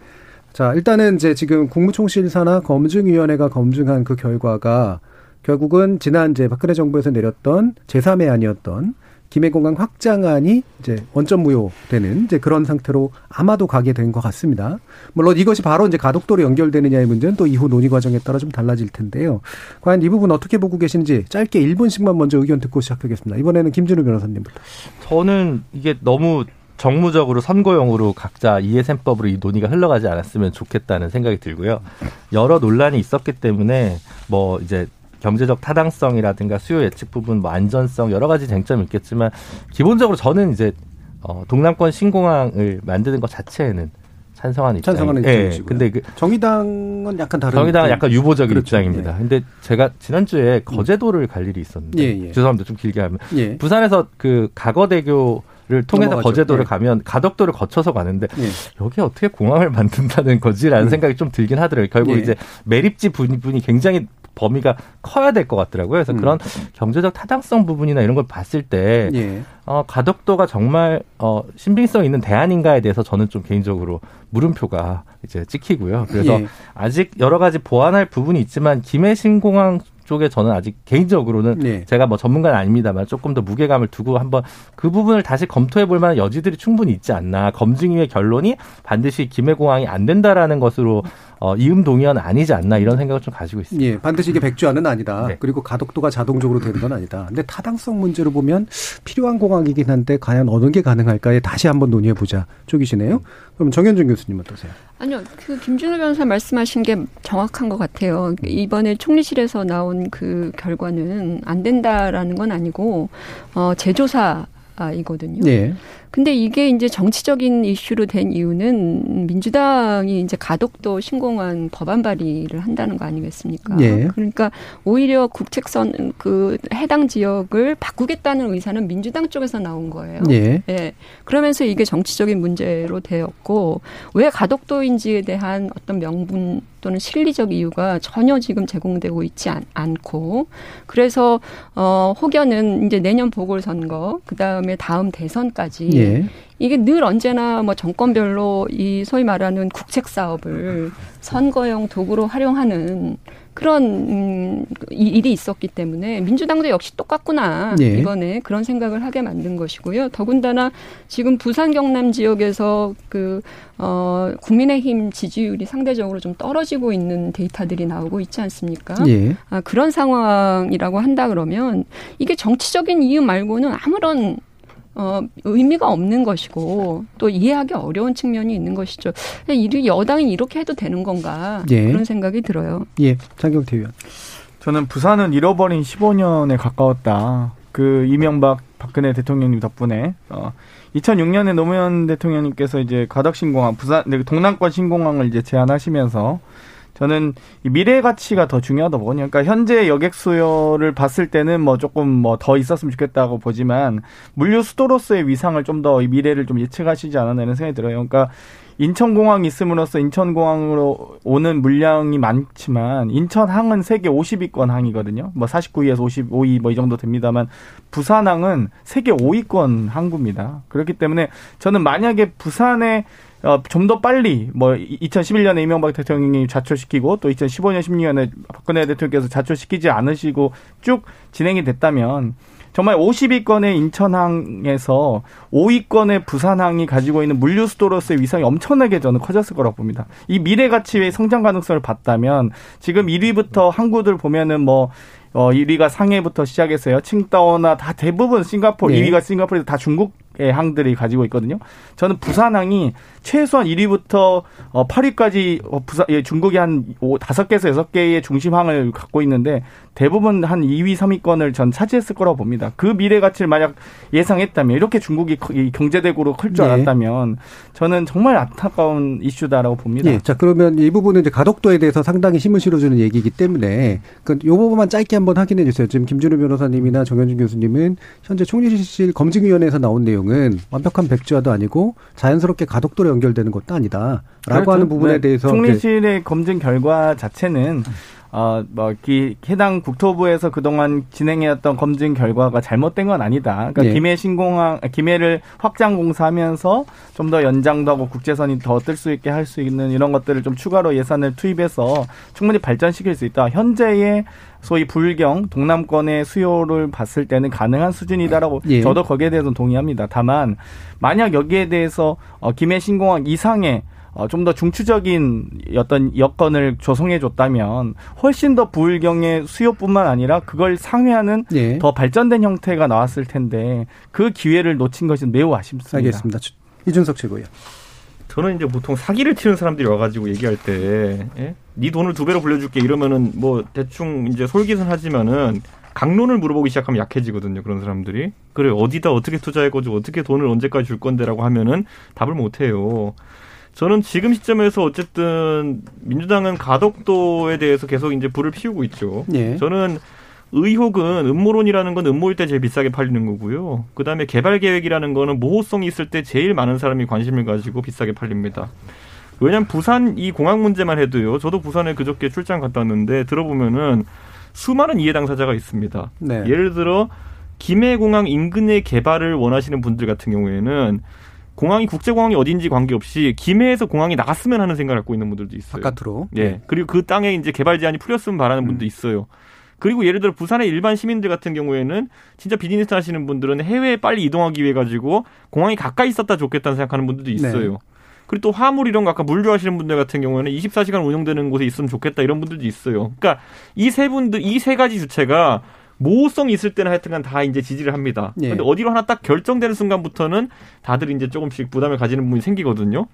Speaker 2: 자, 일단은 이제 지금 국무총실사나 검증위원회가 검증한 그 결과가 결국은 지난 이제 박근혜 정부에서 내렸던 제3의 안이었던 김해공항 확장안이 이제 원점 무효되는 이제 그런 상태로 아마도 가게 된 것 같습니다. 물론 이것이 바로 이제 가덕도로 연결되느냐의 문제는 또 이후 논의 과정에 따라 좀 달라질 텐데요. 과연 이 부분 어떻게 보고 계신지 짧게 1분씩만 먼저 의견 듣고 시작하겠습니다. 이번에는 김준우 변호사님부터.
Speaker 7: 저는 이게 너무 정무적으로 선거용으로 각자 이해셈법으로 이 논의가 흘러가지 않았으면 좋겠다는 생각이 들고요. 여러 논란이 있었기 때문에 뭐 이제 경제적 타당성이라든가 수요 예측 부분, 뭐 안전성 여러 가지 쟁점이 있겠지만 기본적으로 저는 이제 어 동남권 신공항을 만드는 것 자체에는 찬성하는 입장.
Speaker 2: 찬성하는
Speaker 7: 예.
Speaker 2: 입장이시고요.
Speaker 7: 근데 그
Speaker 2: 정의당은 약간 다른.
Speaker 7: 정의당은 약간 유보적인
Speaker 2: 그렇죠.
Speaker 7: 입장입니다.
Speaker 2: 예.
Speaker 7: 근데 제가 지난주에 거제도를 갈 일이 있었는데
Speaker 2: 예, 예.
Speaker 7: 죄송합니다. 좀 길게 하면
Speaker 2: 예.
Speaker 7: 부산에서 그 가거대교 를 통해서
Speaker 2: 넘어가죠.
Speaker 7: 거제도를
Speaker 2: 예.
Speaker 7: 가면 가덕도를 거쳐서 가는데
Speaker 2: 예.
Speaker 7: 여기 어떻게 공항을 (laughs) 만든다는 거지라는
Speaker 2: 음.
Speaker 7: 생각이 좀 들긴 하더라고요. 결국
Speaker 2: 예.
Speaker 7: 이제 매립지 부분이 굉장히 범위가 커야 될 것 같더라고요. 그래서
Speaker 2: 음.
Speaker 7: 그런 경제적 타당성 부분이나 이런 걸 봤을 때
Speaker 2: 예.
Speaker 7: 어, 가덕도가 정말 어, 신빙성 있는 대안인가에 대해서 저는 좀 개인적으로 물음표가 이제 찍히고요. 그래서
Speaker 2: 예.
Speaker 7: 아직 여러 가지 보완할 부분이 있지만 김해 신공항 쪽에 저는 아직 개인적으로는
Speaker 2: 예.
Speaker 7: 제가 뭐 전문가는 아닙니다만 조금 더 무게감을 두고 한번 그 부분을 다시 검토해 볼 만한 여지들이 충분히 있지 않나. 검증위의 결론이 반드시 김해공항이 안 된다라는 것으로 어, 이음 동의어는 아니지 않나 이런 생각을 좀 가지고 있습니다.
Speaker 2: 예, 반드시 이게 백주안은 아니다.
Speaker 7: 네.
Speaker 2: 그리고 가덕도가 자동적으로 되는 건 아니다. 근데 타당성 문제로 보면 필요한 공항이긴 한데 과연 어느 게 가능할까에 다시 한번 논의해 보자 쪽이시네요. 그럼 정현준 교수님 어떠세요?
Speaker 6: 아니요, 그 김준호 변호사 말씀하신 게 정확한 것 같아요. 이번에 총리실에서 나온 그 결과는 안 된다라는 건 아니고 어, 재조사 이거든요.
Speaker 2: 예.
Speaker 6: 근데 이게 이제 정치적인 이슈로 된 이유는 민주당이 이제 가덕도 신공항 법안 발의를 한다는 거 아니겠습니까?
Speaker 2: 예.
Speaker 6: 그러니까 오히려 국책선 그 해당 지역을 바꾸겠다는 의사는 민주당 쪽에서 나온 거예요.
Speaker 2: 예.
Speaker 6: 예. 그러면서 이게 정치적인 문제로 되었고 왜 가덕도인지에 대한 어떤 명분 또는 실리적 이유가 전혀 지금 제공되고 있지 않, 않고 그래서 어 혹여는 이제 내년 보궐선거 그다음에 다음 대선까지
Speaker 2: 예.
Speaker 6: 이게 늘 언제나 뭐 정권별로 이 소위 말하는 국책 사업을 선거용 도구로 활용하는 그런 음, 이 일이 있었기 때문에 민주당도 역시 똑같구나
Speaker 2: 예.
Speaker 6: 이번에 그런 생각을 하게 만든 것이고요. 더군다나 지금 부산 경남 지역에서 그 어, 국민의힘 지지율이 상대적으로 좀 떨어지고 있는 데이터들이 나오고 있지 않습니까?
Speaker 2: 예.
Speaker 6: 아, 그런 상황이라고 한다 그러면 이게 정치적인 이유 말고는 아무런 어, 의미가 없는 것이고 또 이해하기 어려운 측면이 있는 것이죠. 이 여당이 이렇게 해도 되는 건가
Speaker 2: 예.
Speaker 6: 그런 생각이 들어요.
Speaker 2: 예. 장경태 의원.
Speaker 4: 저는 부산은 잃어버린 15년에 가까웠다. 그 이명박 박근혜 대통령님 덕분에 어 2006년에 노무현 대통령님께서 이제 가덕 신공항 부산 네, 동남권 신공항을 이제 제안하시면서 저는 이 미래 가치가 더 중요하다고 보거든요. 그러니까 현재 여객 수요를 봤을 때는 뭐 조금 뭐 더 있었으면 좋겠다고 보지만 물류 수도로서의 위상을 좀더이 미래를 좀 예측하시지 않았나 이런 생각이 들어요. 그러니까 인천공항이 있음으로써 인천공항으로 오는 물량이 많지만 인천항은 세계 50위권 항이거든요. 뭐 49위에서 55위 뭐 이 정도 됩니다만 부산항은 세계 5위권 항구입니다. 그렇기 때문에 저는 만약에 부산에 어, 좀 더 빨리 뭐 2011년에 이명박 대통령이 자초시키고 또 2015년 16년에 박근혜 대통령께서 자초시키지 않으시고 쭉 진행이 됐다면 정말 50위권의 인천항에서 5위권의 부산항이 가지고 있는 물류 수도로서의 위상이 엄청나게 저는 커졌을 거라고 봅니다. 이 미래 가치의 성장 가능성을 봤다면 지금 1위부터 항구들 보면은 뭐 어, 1위가 상해부터 시작해서요. 칭다오나 다 대부분 싱가포르,
Speaker 2: 네.
Speaker 4: 2위가 싱가포르에서 다 중국 의 항들이 가지고 있거든요. 저는 부산항이 최소한 1위부터 어, 8위까지 어, 부산, 예, 중국이 한 5, 5개에서 6개의 중심항을 갖고 있는데 대부분 한 2위, 3위권을 전 차지했을 거라고 봅니다. 그 미래 가치를 만약 예상했다면 이렇게 중국이 경제대국으로 클줄
Speaker 2: 예.
Speaker 4: 알았다면 저는 정말 안타까운 이슈다라고 봅니다.
Speaker 2: 예. 자, 그러면 이 부분은 이제 가덕도에 대해서 상당히 힘을 실어주는 얘기이기 때문에 그요 부분만 짧게 한번 확인해 주세요. 지금 김준우 변호사님이나 정현준 교수님은 현재 총리실 검증위원회에서 나온 내용은 완벽한 백지화도 아니고 자연스럽게 가덕도로 연결되는 것도 아니다라고
Speaker 4: 그렇죠.
Speaker 2: 하는 부분에
Speaker 4: 네.
Speaker 2: 대해서
Speaker 4: 총리실의 검증 결과 자체는 어, 뭐, 기, 해당 국토부에서 그동안 진행해왔던 검증 결과가 잘못된 건 아니다. 그러니까
Speaker 2: 네.
Speaker 4: 김해 신공항, 아, 김해를 확장 공사하면서 좀 더 연장도 하고 국제선이 더 뜰 수 있게 할 수 있는 이런 것들을 좀 추가로 예산을 투입해서 충분히 발전시킬 수 있다. 현재의 소위 불경, 동남권의 수요를 봤을 때는 가능한 수준이다라고
Speaker 2: 예.
Speaker 4: 저도 거기에 대해서는 동의합니다. 다만, 만약 여기에 대해서 어, 김해 신공항 이상의 어, 좀 더 중추적인 어떤 여건을 조성해 줬다면 훨씬 더 부울경의 수요뿐만 아니라 그걸 상회하는
Speaker 2: 예.
Speaker 4: 더 발전된 형태가 나왔을 텐데 그 기회를 놓친 것은 매우 아쉽습니다.
Speaker 2: 알겠습니다. 주- 이준석 최고요.
Speaker 5: 저는 이제 보통 사기를 치는 사람들이 와가지고 얘기할 때, 예? 네 돈을 두 배로 불려줄게 이러면은 뭐 대충 이제 솔깃은 하지만은 강론을 물어보기 시작하면 약해지거든요. 그런 사람들이. 그래 어디다 어떻게 투자해가지고 어떻게 돈을 언제까지 줄 건데라고 하면은 답을 못해요. 저는 지금 시점에서 어쨌든 민주당은 가덕도에 대해서 계속 이제 불을 피우고 있죠.
Speaker 2: 예.
Speaker 5: 저는 의혹은 음모론이라는 건 음모일 때 제일 비싸게 팔리는 거고요. 그 다음에 개발 계획이라는 거는 모호성이 있을 때 제일 많은 사람이 관심을 가지고 비싸게 팔립니다. 왜냐면 부산 이 공항 문제만 해도요. 저도 부산에 그저께 출장 갔다 왔는데 들어보면은 수많은 이해 당사자가 있습니다.
Speaker 2: 네.
Speaker 5: 예를 들어 김해공항 인근의 개발을 원하시는 분들 같은 경우에는 공항이 국제공항이 어딘지 관계없이 김해에서 공항이 나갔으면 하는 생각을 갖고 있는 분들도 있어요.
Speaker 2: 바깥으로.
Speaker 5: 예. 그리고 그 땅에 이제 개발 제한이 풀렸으면 바라는 분도 있어요. 그리고 예를 들어 부산의 일반 시민들 같은 경우에는 진짜 비즈니스 하시는 분들은 해외에 빨리 이동하기 위해 가지고 공항이 가까이 있었다 좋겠다는 생각하는 분들도 있어요.
Speaker 2: 네.
Speaker 5: 그리고 또 화물 이런 거 아까 물 좋아하시는 분들 같은 경우에는 24시간 운영되는 곳에 있으면 좋겠다 이런 분들도 있어요. 그러니까 이 세 분들 이 세 가지 주체가 모호성이 있을 때는 하여튼간 다 이제 지지를 합니다.
Speaker 2: 예.
Speaker 5: 근데 어디로 하나 딱 결정되는 순간부터는 다들 이제 조금씩 부담을 가지는 부분이 생기거든요.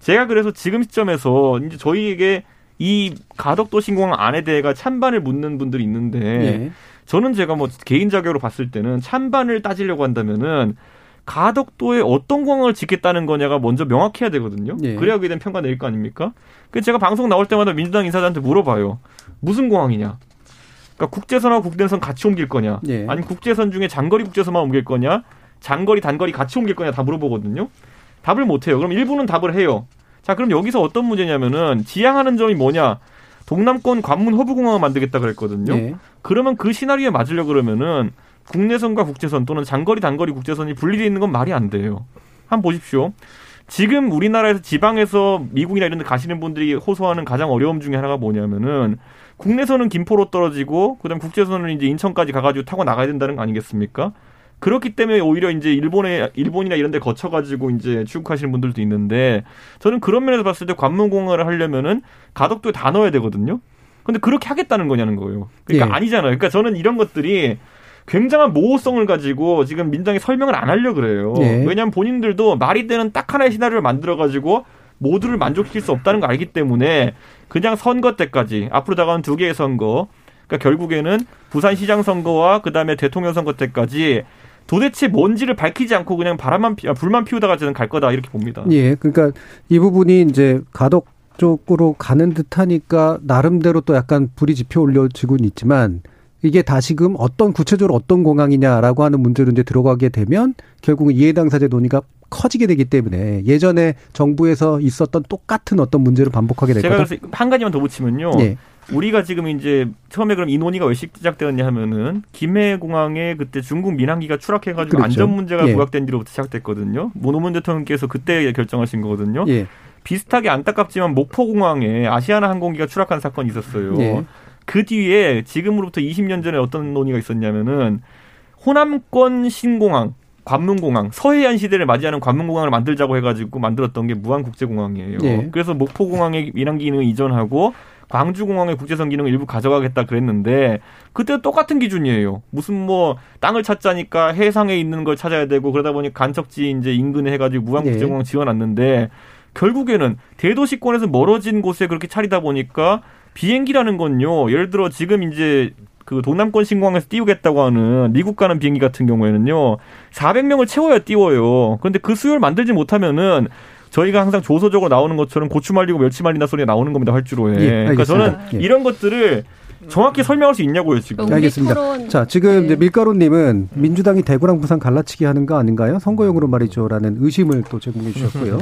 Speaker 5: 제가 그래서 지금 시점에서 이제 저희에게 이 가덕도 신공항 안에 대해가 찬반을 묻는 분들이 있는데
Speaker 2: 예.
Speaker 5: 저는 제가 뭐 개인 자격으로 봤을 때는 찬반을 따지려고 한다면은 가덕도에 어떤 공항을 짓겠다는 거냐가 먼저 명확해야 되거든요.
Speaker 2: 예.
Speaker 5: 그래야 그에 대한 평가 내릴 거 아닙니까? 그래서 제가 방송 나올 때마다 민주당 인사들한테 물어봐요. 무슨 공항이냐? 그러니까 국제선하고 국내선 같이 옮길 거냐?
Speaker 2: 예.
Speaker 5: 아니면 국제선 중에 장거리 국제선만 옮길 거냐? 장거리 단거리 같이 옮길 거냐 다 물어보거든요. 답을 못 해요. 그럼 일부는 답을 해요. 자, 그럼 여기서 어떤 문제냐면은 지향하는 점이 뭐냐? 동남권 관문 허브 공항을 만들겠다 그랬거든요.
Speaker 2: 예.
Speaker 5: 그러면 그 시나리오에 맞으려 그러면은 국내선과 국제선 또는 장거리 단거리 국제선이 분리되어 있는 건 말이 안 돼요. 한번 보십시오. 지금 우리나라에서 지방에서 미국이나 이런 데 가시는 분들이 호소하는 가장 어려움 중에 하나가 뭐냐면은 국내선은 김포로 떨어지고 그다음 국제선은 이제 인천까지 가가지고 타고 나가야 된다는 거 아니겠습니까? 그렇기 때문에 오히려 이제 일본에 일본이나 이런 데 거쳐 가지고 이제 출국하시는 분들도 있는데 저는 그런 면에서 봤을 때 관문공항을 하려면은 가덕도에 다 넣어야 되거든요. 근데 그렇게 하겠다는 거냐는 거예요. 그러니까
Speaker 2: 예.
Speaker 5: 아니잖아요. 그러니까 저는 이런 것들이 굉장한 모호성을 가지고 지금 민주당이 설명을 안 하려 그래요.
Speaker 2: 예.
Speaker 5: 왜냐하면 본인들도 말이 되는 딱 하나의 시나리오를 만들어 가지고 모두를 만족시킬 수 없다는 걸 알기 때문에 그냥 선거 때까지 앞으로 다가온 두 개의 선거 그러니까 결국에는 부산시장 선거와 그다음에 대통령 선거 때까지 도대체 뭔지를 밝히지 않고 그냥 바람만 피, 아, 불만 피우다가 저는 갈 거다 이렇게 봅니다.
Speaker 2: 예, 그러니까 이 부분이 이제 가덕 쪽으로 가는 듯하니까 나름대로 또 약간 불이 지펴 올려지고는 있지만 이게 다시금 어떤 구체적으로 어떤 공항이냐라고 하는 문제로 이제 들어가게 되면 결국은 이해 당사자 논의가 커지게 되기 때문에 예전에 정부에서 있었던 똑같은 어떤 문제를 반복하게 될
Speaker 5: 제가
Speaker 2: 거다.
Speaker 5: 그래서 한 가지만 더 붙이면요.
Speaker 2: 예.
Speaker 5: 우리가 지금 이제 처음에 그럼 이 논의가 왜 시작되었냐 하면은 김해 공항에 그때 중국 민항기가 추락해가지고
Speaker 2: 그렇죠.
Speaker 5: 안전 문제가
Speaker 2: 예.
Speaker 5: 부각된 뒤로부터 시작됐거든요. 뭐 노무현 대통령께서 그때 결정하신 거거든요.
Speaker 2: 예.
Speaker 5: 비슷하게 안타깝지만 목포 공항에 아시아나 항공기가 추락한 사건이 있었어요.
Speaker 2: 예.
Speaker 5: 그 뒤에 지금으로부터 20년 전에 어떤 논의가 있었냐면은 호남권 신공항 관문공항 서해안 시대를 맞이하는 관문공항을 만들자고 해가지고 만들었던 게 무안국제공항이에요.
Speaker 2: 예.
Speaker 5: 그래서 목포공항의 민항 기능을 이전하고 광주공항의 국제선 기능을 일부 가져가겠다 그랬는데 그때 똑같은 기준이에요. 무슨 뭐 땅을 찾자니까 해상에 있는 걸 찾아야 되고 그러다 보니 간척지 이제 인근에 해가지고 무안국제공항
Speaker 2: 예.
Speaker 5: 지어놨는데 결국에는 대도시권에서 멀어진 곳에 그렇게 차리다 보니까 비행기라는 건요. 예를 들어 지금 이제 그 동남권 신공항에서 띄우겠다고 하는 미국 가는 비행기 같은 경우에는요 400명을 채워야 띄워요. 그런데 그 수요를 만들지 못하면은 저희가 항상 조소적으로 나오는 것처럼 고추 말리고 멸치 말린다 소리가 나오는 겁니다 활주로에.
Speaker 2: 예,
Speaker 5: 그러니까 저는.
Speaker 2: 예.
Speaker 5: 이런 것들을 정확히 설명할 수 있냐고요 지금.
Speaker 6: 우리
Speaker 2: 알겠습니다.
Speaker 6: 토론-
Speaker 2: 자, 지금
Speaker 6: 네.
Speaker 2: 이제 밀가루님은 민주당이 대구랑 부산 갈라치기 하는 거 아닌가요? 선거용으로 말이죠라는 의심을 또 제공해 주셨고요.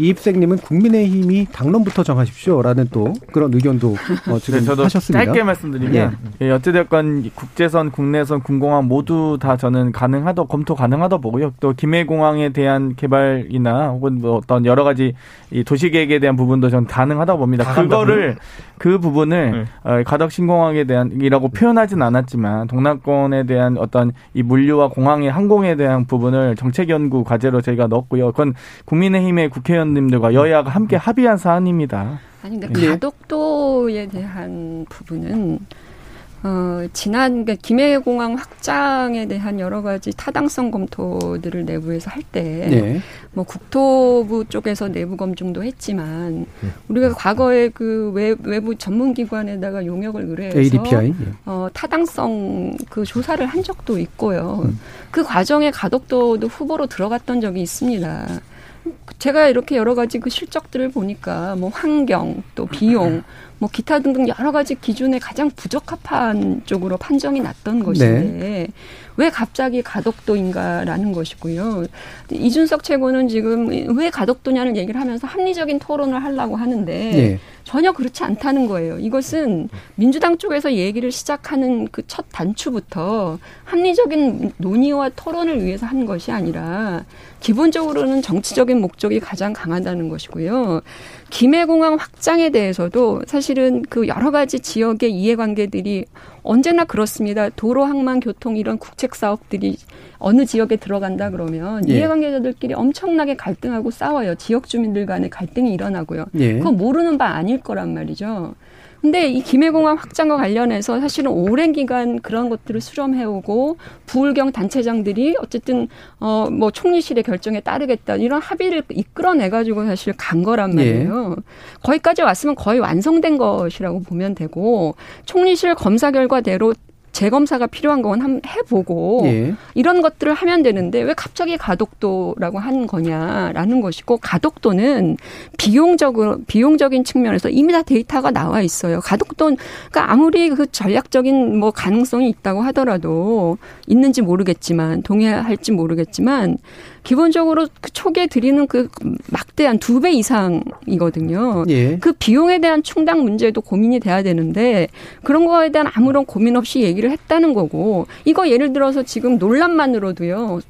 Speaker 2: 이입생님은 국민의힘이 당론부터 정하십시오라는 또 그런 의견도 어, (laughs) 지금
Speaker 4: 네, 저도
Speaker 2: 하셨습니다.
Speaker 4: 짧게 말씀드리면 예, 어찌됐건 국제선, 국내선, 군공항 모두 다 저는 가능하다 검토 가능하다 보고요. 또 김해공항에 대한 개발이나 혹은 뭐 어떤 여러 가지 이 도시계획에 대한 부분도 저는 가능하다 봅니다. 그거를 그 부분을
Speaker 5: 네.
Speaker 4: 어, 가덕 신공항에 대한이라고 표현하진 않았지만 동남권에 대한 어떤 이 물류와 공항의 항공에 대한 부분을 정책 연구 과제로 저희가 넣었고요. 그건 국민의힘의 국회의원 님들과 여야가 함께 합의한 사안입니다.
Speaker 6: 아니 근데
Speaker 2: 예.
Speaker 6: 가덕도에 대한 부분은 어 지난 그러니까 김해공항 확장에 대한 여러 가지 타당성 검토들을 내부에서 할 때뭐
Speaker 2: 네.
Speaker 6: 국토부 쪽에서 내부 검증도 했지만 우리가 과거에 그 외, 외부 전문기관에다가 용역을 의뢰해서
Speaker 2: ADPI. 예.
Speaker 6: 어, 타당성 그 조사를 한 적도 있고요.
Speaker 2: 음.
Speaker 6: 그 과정에 가덕도도 후보로 들어갔던 적이 있습니다. 제가 이렇게 여러 가지 그 실적들을 보니까 뭐 환경 또 비용 뭐 기타 등등 여러 가지 기준에 가장 부적합한 쪽으로 판정이 났던 것인데 왜 갑자기 가덕도인가라는 것이고요. 이준석 최고는 지금 왜 가덕도냐는 얘기를 하면서 합리적인 토론을 하려고 하는데
Speaker 2: 예.
Speaker 6: 전혀 그렇지 않다는 거예요. 이것은 민주당 쪽에서 얘기를 시작하는 그 첫 단추부터 합리적인 논의와 토론을 위해서 한 것이 아니라 기본적으로는 정치적인 목적이 가장 강하다는 것이고요. 김해공항 확장에 대해서도 사실은 그 여러 가지 지역의 이해관계들이 언제나 그렇습니다. 도로, 항만, 교통 이런 국책 사업들이 어느 지역에 들어간다 그러면
Speaker 2: 예.
Speaker 6: 이해관계자들끼리 엄청나게 갈등하고 싸워요. 지역 주민들 간에 갈등이 일어나고요.
Speaker 2: 예.
Speaker 6: 그건 모르는 바 아닐 거란 말이죠. 근데 이 김해공항 확장과 관련해서 사실은 오랜 기간 그런 것들을 수렴해오고 부울경 단체장들이 어쨌든 어 뭐 총리실의 결정에 따르겠다 이런 합의를 이끌어내 가지고 사실 간 거란 말이에요. 거기까지 왔으면 거의 완성된 것이라고 보면 되고 총리실 검사 결과대로 재검사가 필요한 건 해보고
Speaker 2: 예.
Speaker 6: 이런 것들을 하면 되는데 왜 갑자기 가덕도라고 한 거냐라는 것이고 가덕도는 비용적으로 비용적인 측면에서 이미 다 데이터가 나와 있어요. 가덕도 그러니까 아무리 그 전략적인 뭐 가능성이 있다고 하더라도 있는지 모르겠지만 동의할지 모르겠지만 기본적으로 그 초기에 드리는 그 막대한 두 배 이상이거든요.
Speaker 2: 예.
Speaker 6: 그 비용에 대한 충당 문제도 고민이 돼야 되는데 그런 거에 대한 아무런 고민 없이 얘기를 했다는 거고 이거 예를 들어서 지금 논란만으로도요.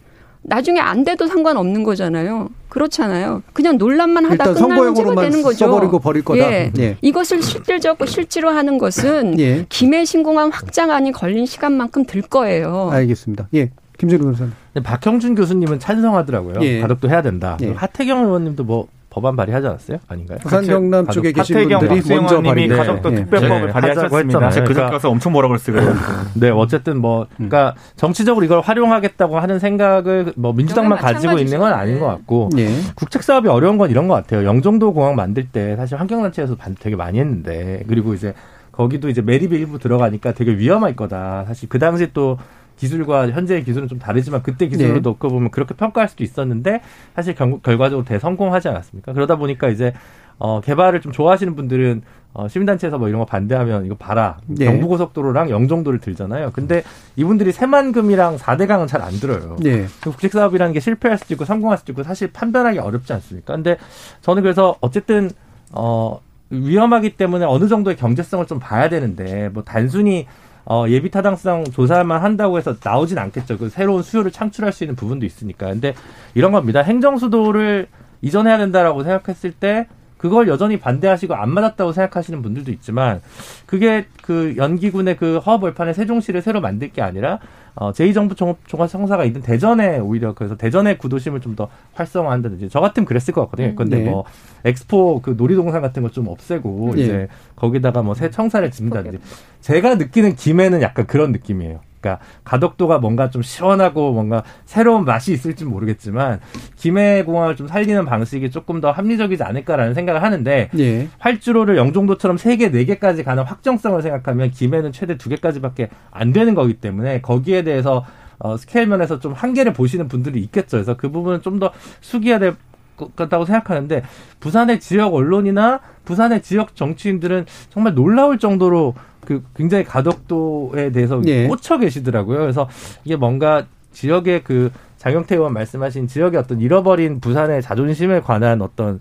Speaker 6: 나중에 안 돼도 상관없는 거잖아요. 그렇잖아요. 그냥 논란만 하다 끝날 문제가 되는 거죠.
Speaker 2: 써버리고 버릴 거다.
Speaker 6: 예.
Speaker 2: 예.
Speaker 6: 이것을 실질적으로 실제로 하는 것은
Speaker 2: 예.
Speaker 6: 김해 신공항 확장안이 걸린 시간만큼 들 거예요.
Speaker 2: 알겠습니다. 예. 김재룡 변호사님.
Speaker 7: 근데 박형준 교수님은 찬성하더라고요.
Speaker 2: 예.
Speaker 7: 가덕도 해야 된다.
Speaker 2: 예.
Speaker 7: 하태경 의원님도 뭐 법안 발의하지 않았어요? 아닌가요?
Speaker 2: 부산 경남 쪽에 계신
Speaker 4: 하태경
Speaker 2: 분들이 먼저 발의.
Speaker 4: 가덕도
Speaker 2: 예.
Speaker 4: 특별법을
Speaker 7: 네,
Speaker 4: 발의하셨습니다.
Speaker 5: 그
Speaker 7: 그러니까-
Speaker 5: 집 가서 엄청 뭐라 그랬어요. (laughs)
Speaker 7: 네, 어쨌든 뭐, 그러니까 정치적으로 이걸 활용하겠다고 하는 생각을 뭐 민주당만 가지고 있는 건 아닌 것 같고,
Speaker 2: 예.
Speaker 7: 국책 사업이 어려운 건 이런 것 같아요. 영종도 공항 만들 때 사실 환경단체에서 반- 되게 많이 했는데, 그리고 이제 거기도 이제 매립이 일부 들어가니까 되게 위험할 거다. 사실 그 당시 또 기술과 현재의 기술은 좀 다르지만 그때 기술로
Speaker 2: 네.
Speaker 7: 놓고 보면 그렇게 평가할 수도 있었는데 사실 결, 결과적으로 대성공하지 않았습니까? 그러다 보니까 이제 어, 개발을 좀 좋아하시는 분들은 어, 시민단체에서 뭐 이런 거 반대하면 이거 봐라.
Speaker 2: 네.
Speaker 7: 경부고속도로랑 영종도를 들잖아요. 근데 이분들이 새만금이랑 4대강은 잘 안 들어요.
Speaker 2: 예.
Speaker 7: 국책 사업이라는 게 실패할 수도 있고 성공할 수도 있고 사실 판단하기 어렵지 않습니까? 근데 저는 그래서 어쨌든 어 위험하기 때문에 어느 정도의 경제성을 좀 봐야 되는데 뭐 단순히 어 예비 타당성 조사만 한다고 해서 나오진 않겠죠. 그 새로운 수요를 창출할 수 있는 부분도 있으니까. 근데 이런 겁니다. 행정 수도를 이전해야 된다라고 생각했을 때 그걸 여전히 반대하시고 안 맞았다고 생각하시는 분들도 있지만 그게 그 연기군의 그 허 벌판의 세종시를 새로 만들 게 아니라 어, 제2정부 종합청사가 있는 대전에 오히려 그래서 대전의 구도심을 좀 더 활성화한다든지 저 같으면 그랬을 것 같거든요. 근데
Speaker 2: 네.
Speaker 7: 뭐 엑스포 그 놀이동산 같은 거 좀 없애고
Speaker 2: 예.
Speaker 7: 이제 거기다가 뭐 새 청사를 짓는다든지 제가 느끼는 김해는 약간 그런 느낌이에요. 그러니까 가덕도가 뭔가 좀 시원하고 뭔가 새로운 맛이 있을지 모르겠지만 김해 공항을 좀 살리는 방식이 조금 더 합리적이지 않을까라는 생각을 하는데
Speaker 2: 예.
Speaker 7: 활주로를 영종도처럼 세 개, 네 개까지 가는 확정성을 생각하면 김해는 최대 두 개까지밖에 안 되는 거기 때문에 거기에 대해서 어, 스케일 면에서 좀 한계를 보시는 분들이 있겠죠. 그래서 그 부분은 좀 더 숙여야 될것 같다고 생각하는데 부산의 지역 언론이나 부산의 지역 정치인들은 정말 놀라울 정도로 그 굉장히 가덕도에 대해서
Speaker 2: 예.
Speaker 7: 꽂혀 계시더라고요. 그래서 이게 뭔가 지역의 그 장영태 의원 말씀하신 지역의 어떤 잃어버린 부산의 자존심에 관한 어떤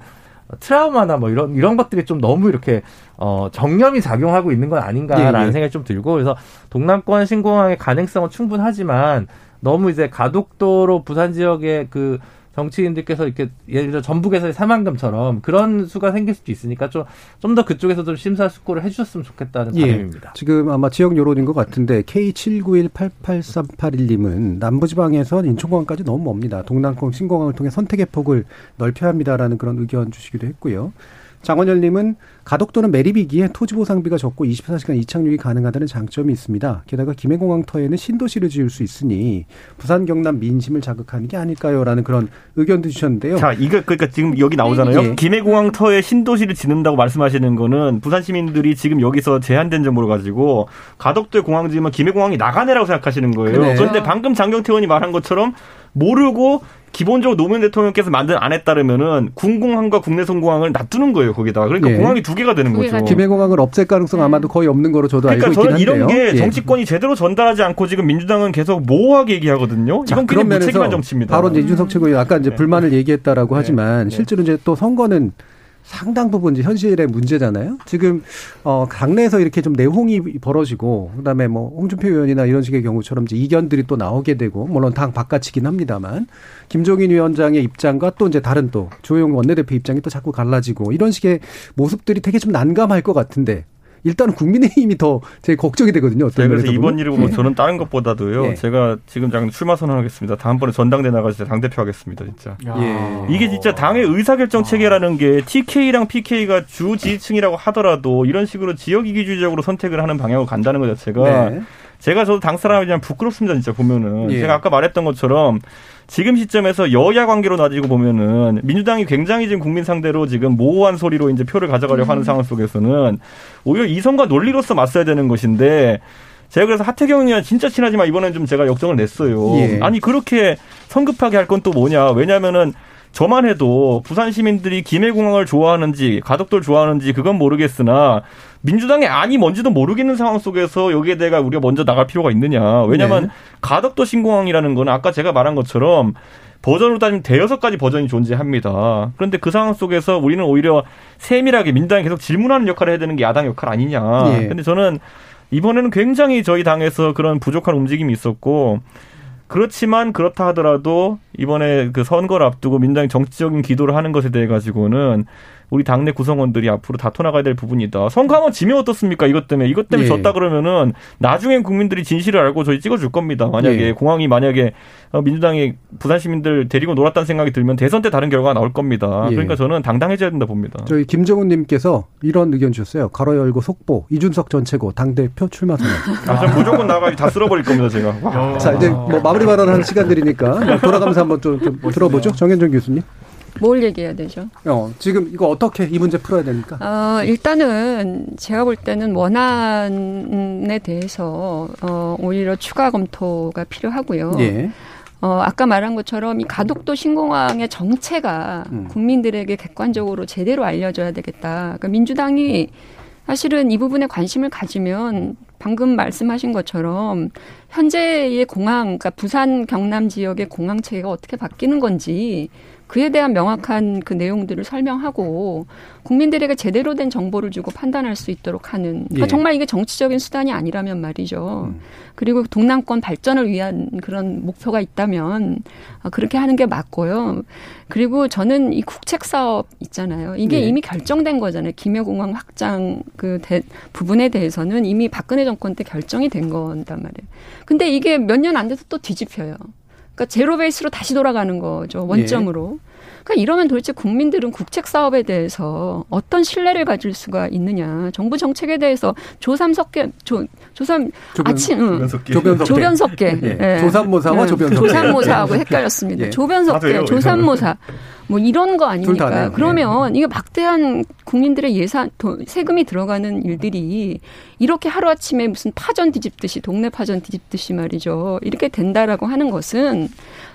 Speaker 7: 트라우마나 뭐 이런 이런 것들이 좀 너무 이렇게 어 정념이 작용하고 있는 건 아닌가라는
Speaker 2: 예, 예.
Speaker 7: 생각이 좀 들고 그래서 동남권 신공항의 가능성은 충분하지만 너무 이제 가덕도로 부산 지역의 그 정치인들께서 이렇게 예를 들어 전북에서의 사만금처럼 그런 수가 생길 수도 있으니까 좀 좀 더 그쪽에서 좀 심사숙고를 해주셨으면 좋겠다는
Speaker 2: 예.
Speaker 7: 바람입니다.
Speaker 2: 지금 아마 지역 여론인 것 같은데 K79188381님은 남부지방에서 인천공항까지 너무 멉니다. 동남권 신공항을 통해 선택의 폭을 넓혀야 합니다라는 그런 의견 주시기도 했고요. 장원열님은 가덕도는 매립이기에 토지 보상비가 적고 24시간 이착륙이 가능하다는 장점이 있습니다. 게다가 김해공항 터에는 신도시를 지을 수 있으니 부산 경남 민심을 자극하는 게 아닐까요라는 그런 의견도 주셨는데요.
Speaker 5: 자, 이거 그러니까 지금 여기 나오잖아요.
Speaker 2: 예.
Speaker 5: 김해공항 터에 신도시를 짓는다고 말씀하시는 거는 부산 시민들이 지금 여기서 제한된 정보를 가지고 가덕도에 공항 지으면 김해공항이 나가네라고 생각하시는 거예요.
Speaker 2: 그래.
Speaker 5: 그런데 방금 장경태 의원이 말한 것처럼 모르고 기본적으로 노무현 대통령께서 만든 안에 따르면은 군공항과 국내 선 공항을 놔두는 거예요 거기다. 그러니까
Speaker 2: 예.
Speaker 5: 공항이 두 개가 되는
Speaker 6: 두 개가
Speaker 5: 거죠.
Speaker 2: 김해공항을 없앨 가능성 아마도 거의 없는 거로 저도
Speaker 5: 그러니까
Speaker 2: 알고 있긴
Speaker 5: 저는
Speaker 2: 한데요.
Speaker 5: 이런 게
Speaker 2: 예.
Speaker 5: 정치권이 제대로 전달하지 않고 지금 민주당은 계속 모호하게 얘기하거든요.
Speaker 2: 자,
Speaker 5: 이건
Speaker 2: 그런 면에서
Speaker 5: 정치입니다.
Speaker 2: 바로 이제 이준석 최고위 아까 이제
Speaker 5: 네.
Speaker 2: 불만을 얘기했다라고 하지만
Speaker 5: 네.
Speaker 2: 실제로 이제 또 선거는 상당 부분 이제 현실의 문제잖아요. 지금 어 당내에서 이렇게 좀 내홍이 벌어지고 그다음에 뭐 홍준표 의원이나 이런 식의 경우처럼 이제 이견들이 또 나오게 되고 물론 당 바깥이긴 합니다만 김종인 위원장의 입장과 또 이제 다른 또 조용 원내대표 입장이 또 자꾸 갈라지고 이런 식의 모습들이 되게 좀 난감할 것 같은데 일단은 국민의힘이 더 제일 걱정이 되거든요. 어떤
Speaker 5: 네, 그래서 이번
Speaker 2: 보면.
Speaker 5: 일을 보면 저는 다른 것보다도요.
Speaker 2: 예.
Speaker 5: 제가 지금 장 출마 선언하겠습니다. 다음번에 전당대 나가서 당 대표 하겠습니다, 진짜.
Speaker 2: 예.
Speaker 5: 이게 진짜 당의 의사결정 체계라는 게 TK랑 PK가 주 지지층이라고 하더라도 이런 식으로 지역 이기주의적으로 선택을 하는 방향으로 간다는 것 자체가
Speaker 2: 네.
Speaker 5: 제가 저도 당 사람이지만 부끄럽습니다, 진짜 보면은.
Speaker 2: 예.
Speaker 5: 제가 아까 말했던 것처럼 지금 시점에서 여야 관계로 나지고 보면은 민주당이 굉장히 지금 국민 상대로 지금 모호한 소리로 이제 표를 가져가려고 하는 상황 속에서는 오히려 이성과 논리로서 맞서야 되는 것인데 제가 그래서 하태경 의원 진짜 친하지만 이번엔 좀 제가 역정을 냈어요.
Speaker 2: 예.
Speaker 5: 아니 그렇게 성급하게 할 건 또 뭐냐? 왜냐면은 저만 해도 부산 시민들이 김해공항을 좋아하는지 가덕도를 좋아하는지 그건 모르겠으나 민주당의 안이 뭔지도 모르겠는 상황 속에서 여기에 대해 우리가 먼저 나갈 필요가 있느냐. 왜냐하면
Speaker 2: 네.
Speaker 5: 가덕도 신공항이라는 거는 아까 제가 말한 것처럼 버전으로 따지면 대여섯 가지 버전이 존재합니다. 그런데 그 상황 속에서 우리는 오히려 세밀하게 민주당이 계속 질문하는 역할을 해야 되는 게 야당 역할 아니냐.
Speaker 2: 예.
Speaker 5: 근데 저는 이번에는 굉장히 저희 당에서 그런 부족한 움직임이 있었고 그렇지만 그렇다 하더라도 이번에 그 선거를 앞두고 민주당이 정치적인 기도를 하는 것에 대해 가지고는 우리 당내 구성원들이 앞으로 다퉈 나가야 될 부분이다. 선거 한번 지면 어떻습니까? 이것 때문에 이것 때문에
Speaker 2: 예.
Speaker 5: 졌다 그러면은 나중엔 국민들이 진실을 알고 저희 찍어줄 겁니다. 만약에
Speaker 2: 예.
Speaker 5: 공항이 만약에 어, 민주당이 부산 시민들 데리고 놀았다는 생각이 들면 대선 때 다른 결과가 나올 겁니다.
Speaker 2: 예.
Speaker 5: 그러니까 저는 당당해져야 된다 봅니다.
Speaker 2: 저희 김정훈님께서 이런 의견 주셨어요. 가로 열고 속보 이준석 전 최고 당 대표 출마 선언.
Speaker 5: 아, 전 무조건 나가서 다 쓸어버릴 겁니다, 제가. 와.
Speaker 2: 자 이제 뭐 마무리 발언하는 시간들이니까 뭐 돌아가면서 한번 좀, 좀 들어보죠. 정현정 교수님.
Speaker 6: 뭘 얘기해야 되죠?
Speaker 2: 어 지금 이거 어떻게 이 문제 풀어야 됩니까?
Speaker 6: 어, 일단은 제가 볼 때는 원안에 대해서 어, 오히려 추가 검토가 필요하고요.
Speaker 2: 예.
Speaker 6: 어, 아까 말한 것처럼 이 가덕도 신공항의 정체가
Speaker 2: 음.
Speaker 6: 국민들에게 객관적으로 제대로 알려져야 되겠다. 그러니까 민주당이 사실은 이 부분에 관심을 가지면 방금 말씀하신 것처럼 현재의 공항, 그러니까 부산 경남 지역의 공항 체계가 어떻게 바뀌는 건지 그에 대한 명확한 그 내용들을 설명하고 국민들에게 제대로 된 정보를 주고 판단할 수 있도록 하는 그러니까
Speaker 2: 예.
Speaker 6: 정말 이게 정치적인 수단이 아니라면 말이죠.
Speaker 2: 음.
Speaker 6: 그리고 동남권 발전을 위한 그런 목표가 있다면 아, 그렇게 하는 게 맞고요. 그리고 저는 이 국책 사업 있잖아요. 이게
Speaker 2: 예.
Speaker 6: 이미 결정된 거잖아요. 김해공항 확장 그 대- 부분에 대해서는 이미 박근혜 정권 때 결정이 된 건단 말이에요. 근데 이게 몇 년 안 돼서 또 뒤집혀요. 그러니까 제로 베이스로 다시 돌아가는 거죠. 원점으로. 그러니까 이러면 도대체 국민들은 국책 사업에 대해서 어떤 신뢰를 가질 수가 있느냐. 정부 정책에 대해서 조삼석계 조 조삼
Speaker 2: 조변,
Speaker 6: 아침 응.
Speaker 2: 조변석계.
Speaker 6: 조변석계.
Speaker 2: 예.
Speaker 6: 예.
Speaker 2: 조삼모사와
Speaker 6: 예.
Speaker 2: 조변석계.
Speaker 6: 조삼모사하고 헷갈렸습니다.
Speaker 2: 예.
Speaker 6: 조변석계,
Speaker 5: 맞아요.
Speaker 6: 조삼모사. 뭐 이런 거 아닙니까?
Speaker 2: 하네요.
Speaker 6: 그러면 이게 막대한 국민들의 예산, 돈, 세금이 들어가는 일들이 이렇게 하루 아침에 무슨 파전 뒤집듯이, 동네 파전 뒤집듯이 말이죠. 이렇게 된다라고 하는 것은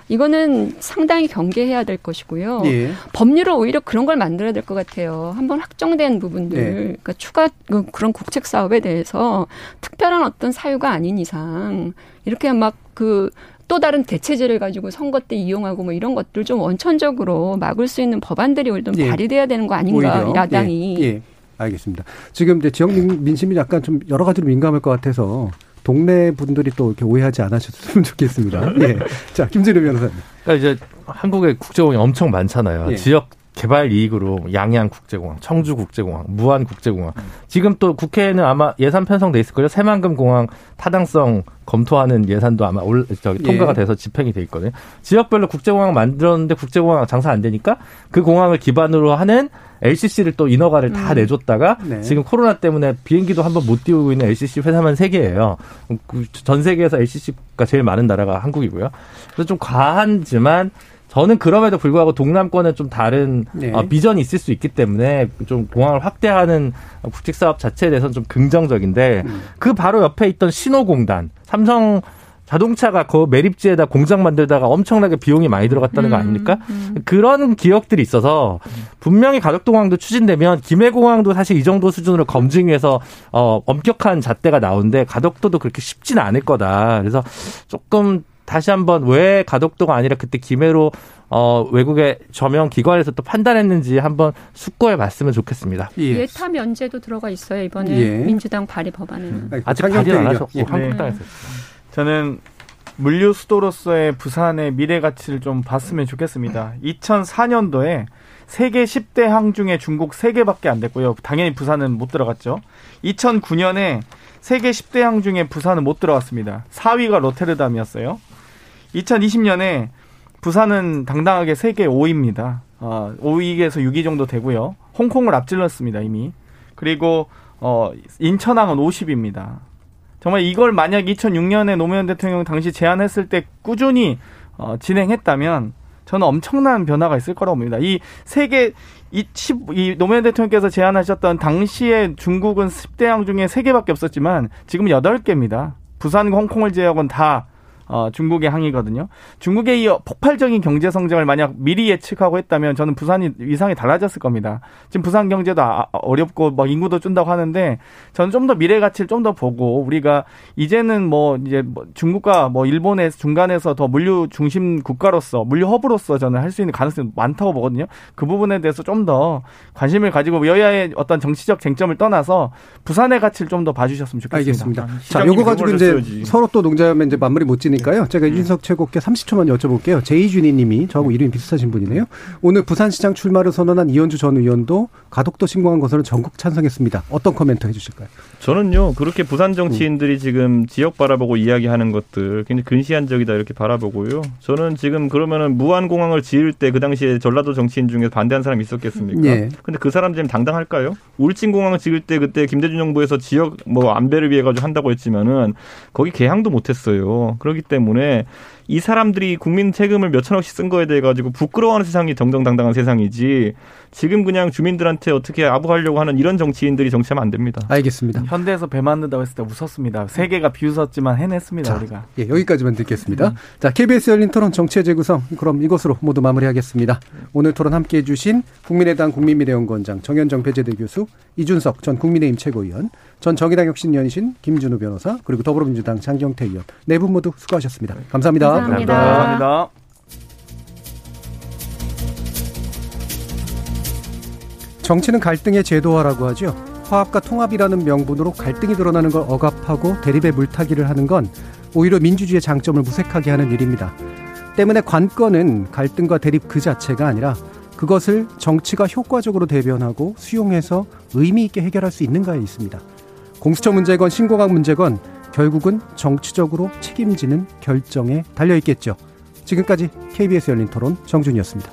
Speaker 6: 이거는 상당히 경계해야 될 것이고요.
Speaker 2: 예.
Speaker 6: 법률을 오히려 그런 걸 만들어야 될 것 같아요. 한번 확정된 부분들,
Speaker 2: 네.
Speaker 6: 그러니까 추가 그- 그런 국책 사업에 대해서 특별한 어떤 사유가 아닌 이상 이렇게 막그 또 다른 대체제를 가지고 선거 때 이용하고 뭐 이런 것들 좀 원천적으로 막을 수 있는 법안들이 오히려 좀
Speaker 2: 예.
Speaker 6: 발의돼야 되는 거 아닌가
Speaker 2: 오히려.
Speaker 6: 야당이
Speaker 2: 예, 예. 알겠습니다. 지금 이제 지역 민- 민심이 약간 좀 여러 가지로 민감할 것 같아서 동네 분들이 또 이렇게 오해하지 않으셨으면 (laughs) 좋겠습니다. 예. 자, 김진우 변호사님.
Speaker 7: 그러니까 이제 한국에 국제공항이 엄청 많잖아요.
Speaker 2: 예.
Speaker 7: 지역 개발 이익으로 양양 국제공항, 청주 국제공항, 무안 국제공항. 지금 또 국회에는 아마 예산 편성돼 있을 거예요. 새만금 공항 타당성 검토하는 예산도 아마 올, 저기
Speaker 2: 예.
Speaker 7: 통과가 돼서 집행이 돼 있거든요. 지역별로 국제공항 만들었는데 국제공항 장사 안 되니까 그 공항을 기반으로 하는 LCC를 또 인허가를 다
Speaker 6: 음.
Speaker 7: 내줬다가
Speaker 2: 네.
Speaker 7: 지금 코로나 때문에 비행기도 한번 못 띄우고 있는 LCC 회사만 세 개예요. 그전 세계에서 LCC가 제일 많은 나라가 한국이고요. 그래서 좀 과하지만 저는 그럼에도 불구하고 동남권은 좀 다른
Speaker 2: 네.
Speaker 7: 어, 비전이 있을 수 있기 때문에 좀 공항을 확대하는 국책 사업 자체에 대해서는 좀 긍정적인데
Speaker 2: 음.
Speaker 7: 그 바로 옆에 있던 신호공단 삼성 자동차가 그 매립지에다 공장 만들다가 엄청나게 비용이 많이 들어갔다는 거
Speaker 6: 음,
Speaker 7: 아닙니까?
Speaker 6: 음.
Speaker 7: 그런 기억들이 있어서 분명히 가덕도공항도 추진되면 김해공항도 사실 이 정도 수준으로 검증해서 어, 엄격한 잣대가 나오는데 가덕도도 그렇게 쉽지는 않을 거다. 그래서 조금 다시 한번 왜 가덕도가 아니라 그때 김해로 어, 외국의 저명 기관에서 또 판단했는지 한번 숙고해 봤으면 좋겠습니다.
Speaker 2: 예.
Speaker 6: 예타 면제도 들어가 있어요 이번에
Speaker 2: 예.
Speaker 6: 민주당 발의 법안에는.
Speaker 7: 아직
Speaker 2: 장경태
Speaker 7: 발의는 안. 하셨고
Speaker 2: 예.
Speaker 7: 한국당에서
Speaker 4: 저는 물류 수도로서의 부산의 미래 가치를 좀 봤으면 좋겠습니다. 2004년도에 세계 10대 항 중에 중국 3개밖에 안 됐고요. 당연히 부산은 못 들어갔죠. 2009년에 세계 10대 항 중에 부산은 못 들어갔습니다. 4위가 로테르담이었어요. 2020년에 부산은 당당하게 세계 5위입니다. 어, 5위에서 6위 정도 되고요. 홍콩을 앞질렀습니다, 이미. 그리고 어, 인천항은 50입니다. 정말 이걸 만약 2006년에 노무현 대통령 당시 제안했을 때 꾸준히 어, 진행했다면 저는 엄청난 변화가 있을 거라고 봅니다. 이 세계 이, 10, 이 노무현 대통령께서 제안하셨던 당시에 중국은 10대항 중에 3개밖에 없었지만 지금 8개입니다. 부산과 홍콩을 제외하고는 다 어, 중국의 항이거든요. 중국의 이 폭발적인 경제 성장을 만약 미리 예측하고 했다면 저는 부산이 위상이 달라졌을 겁니다. 지금 부산 경제도 아- 어렵고 막 인구도 준다고 하는데 저는 좀 더 미래 가치를 좀 더 보고 우리가 이제는 뭐 이제 뭐 중국과 뭐 일본의 중간에서 더 물류 중심 국가로서 물류 허브로서 저는 할 수 있는 가능성이 많다고 보거든요. 그 부분에 대해서 좀 더 관심을 가지고 여야의 어떤 정치적 쟁점을 떠나서 부산의 가치를 좀 더 봐주셨으면 좋겠습니다.
Speaker 2: 알겠습니다. 자,
Speaker 5: 시장님
Speaker 2: 요거 가지고 이제. 서로 또 농자하면 이제 맞물이 못 지니 까요. 제가 윤석 최고께 30초만 여쭤볼게요. 제이준희 님이 저하고 이름이 비슷하신 분이네요. 오늘 부산시장 출마를 선언한 이현주 전 의원도 가덕도 신공항 건설은 전국 찬성했습니다. 어떤 코멘트 해주실까요?
Speaker 5: 저는요 그렇게 부산 정치인들이 지금 지역 바라보고 이야기하는 것들 굉장히 근시안적이다 이렇게 바라보고요. 저는 지금 그러면은 무안공항을 지을 때 그 당시에 전라도 정치인 중에 반대한 사람이 있었겠습니까?
Speaker 2: 예.
Speaker 5: 근데 그 사람 지금 당당할까요? 울진공항을 지을 때 그때 김대중 정부에서 지역 뭐 안배를 위해 가지고 한다고 했지만은 거기 개항도 못했어요. 그렇기 때문에 이 사람들이 국민 세금을 몇 천억씩 쓴 거에 대해 가지고 부끄러워하는 세상이 정정당당한 세상이지 지금 그냥 주민들한테 어떻게 아부하려고 하는 이런 정치인들이 정치하면 안 됩니다.
Speaker 2: 알겠습니다.
Speaker 4: 현대에서 배 만든다고 했을 때 웃었습니다. 세계가 비웃었지만 해냈습니다,
Speaker 2: 자,
Speaker 4: 우리가.
Speaker 2: 예, 여기까지만 듣겠습니다. 자, KBS 열린 토론 정치의 재구성. 그럼 이것으로 모두 마무리하겠습니다. 오늘 토론 함께 해 주신 국민의당 국민미래연구원장 정현정 배재대 교수, 이준석 전 국민의힘 최고위원, 전 정의당 혁신연신 김준우 변호사, 그리고 더불어민주당 장경태 의원. 네 분 모두 수고하셨습니다. 감사합니다.
Speaker 6: 감사합니다.
Speaker 4: 감사합니다.
Speaker 2: 정치는 갈등의 제도화라고 하죠. 화합과 통합이라는 명분으로 갈등이 드러나는 걸 억압하고 대립의 물타기를 하는 건 오히려 민주주의의 장점을 무색하게 하는 일입니다. 때문에 관건은 갈등과 대립 그 자체가 아니라 그것을 정치가 효과적으로 대변하고 수용해서 의미 있게 해결할 수 있는가에 있습니다. 공수처 문제건 신공항 문제건 결국은 정치적으로 책임지는 결정에 달려 있겠죠. 지금까지 KBS 열린 토론 정준이었습니다.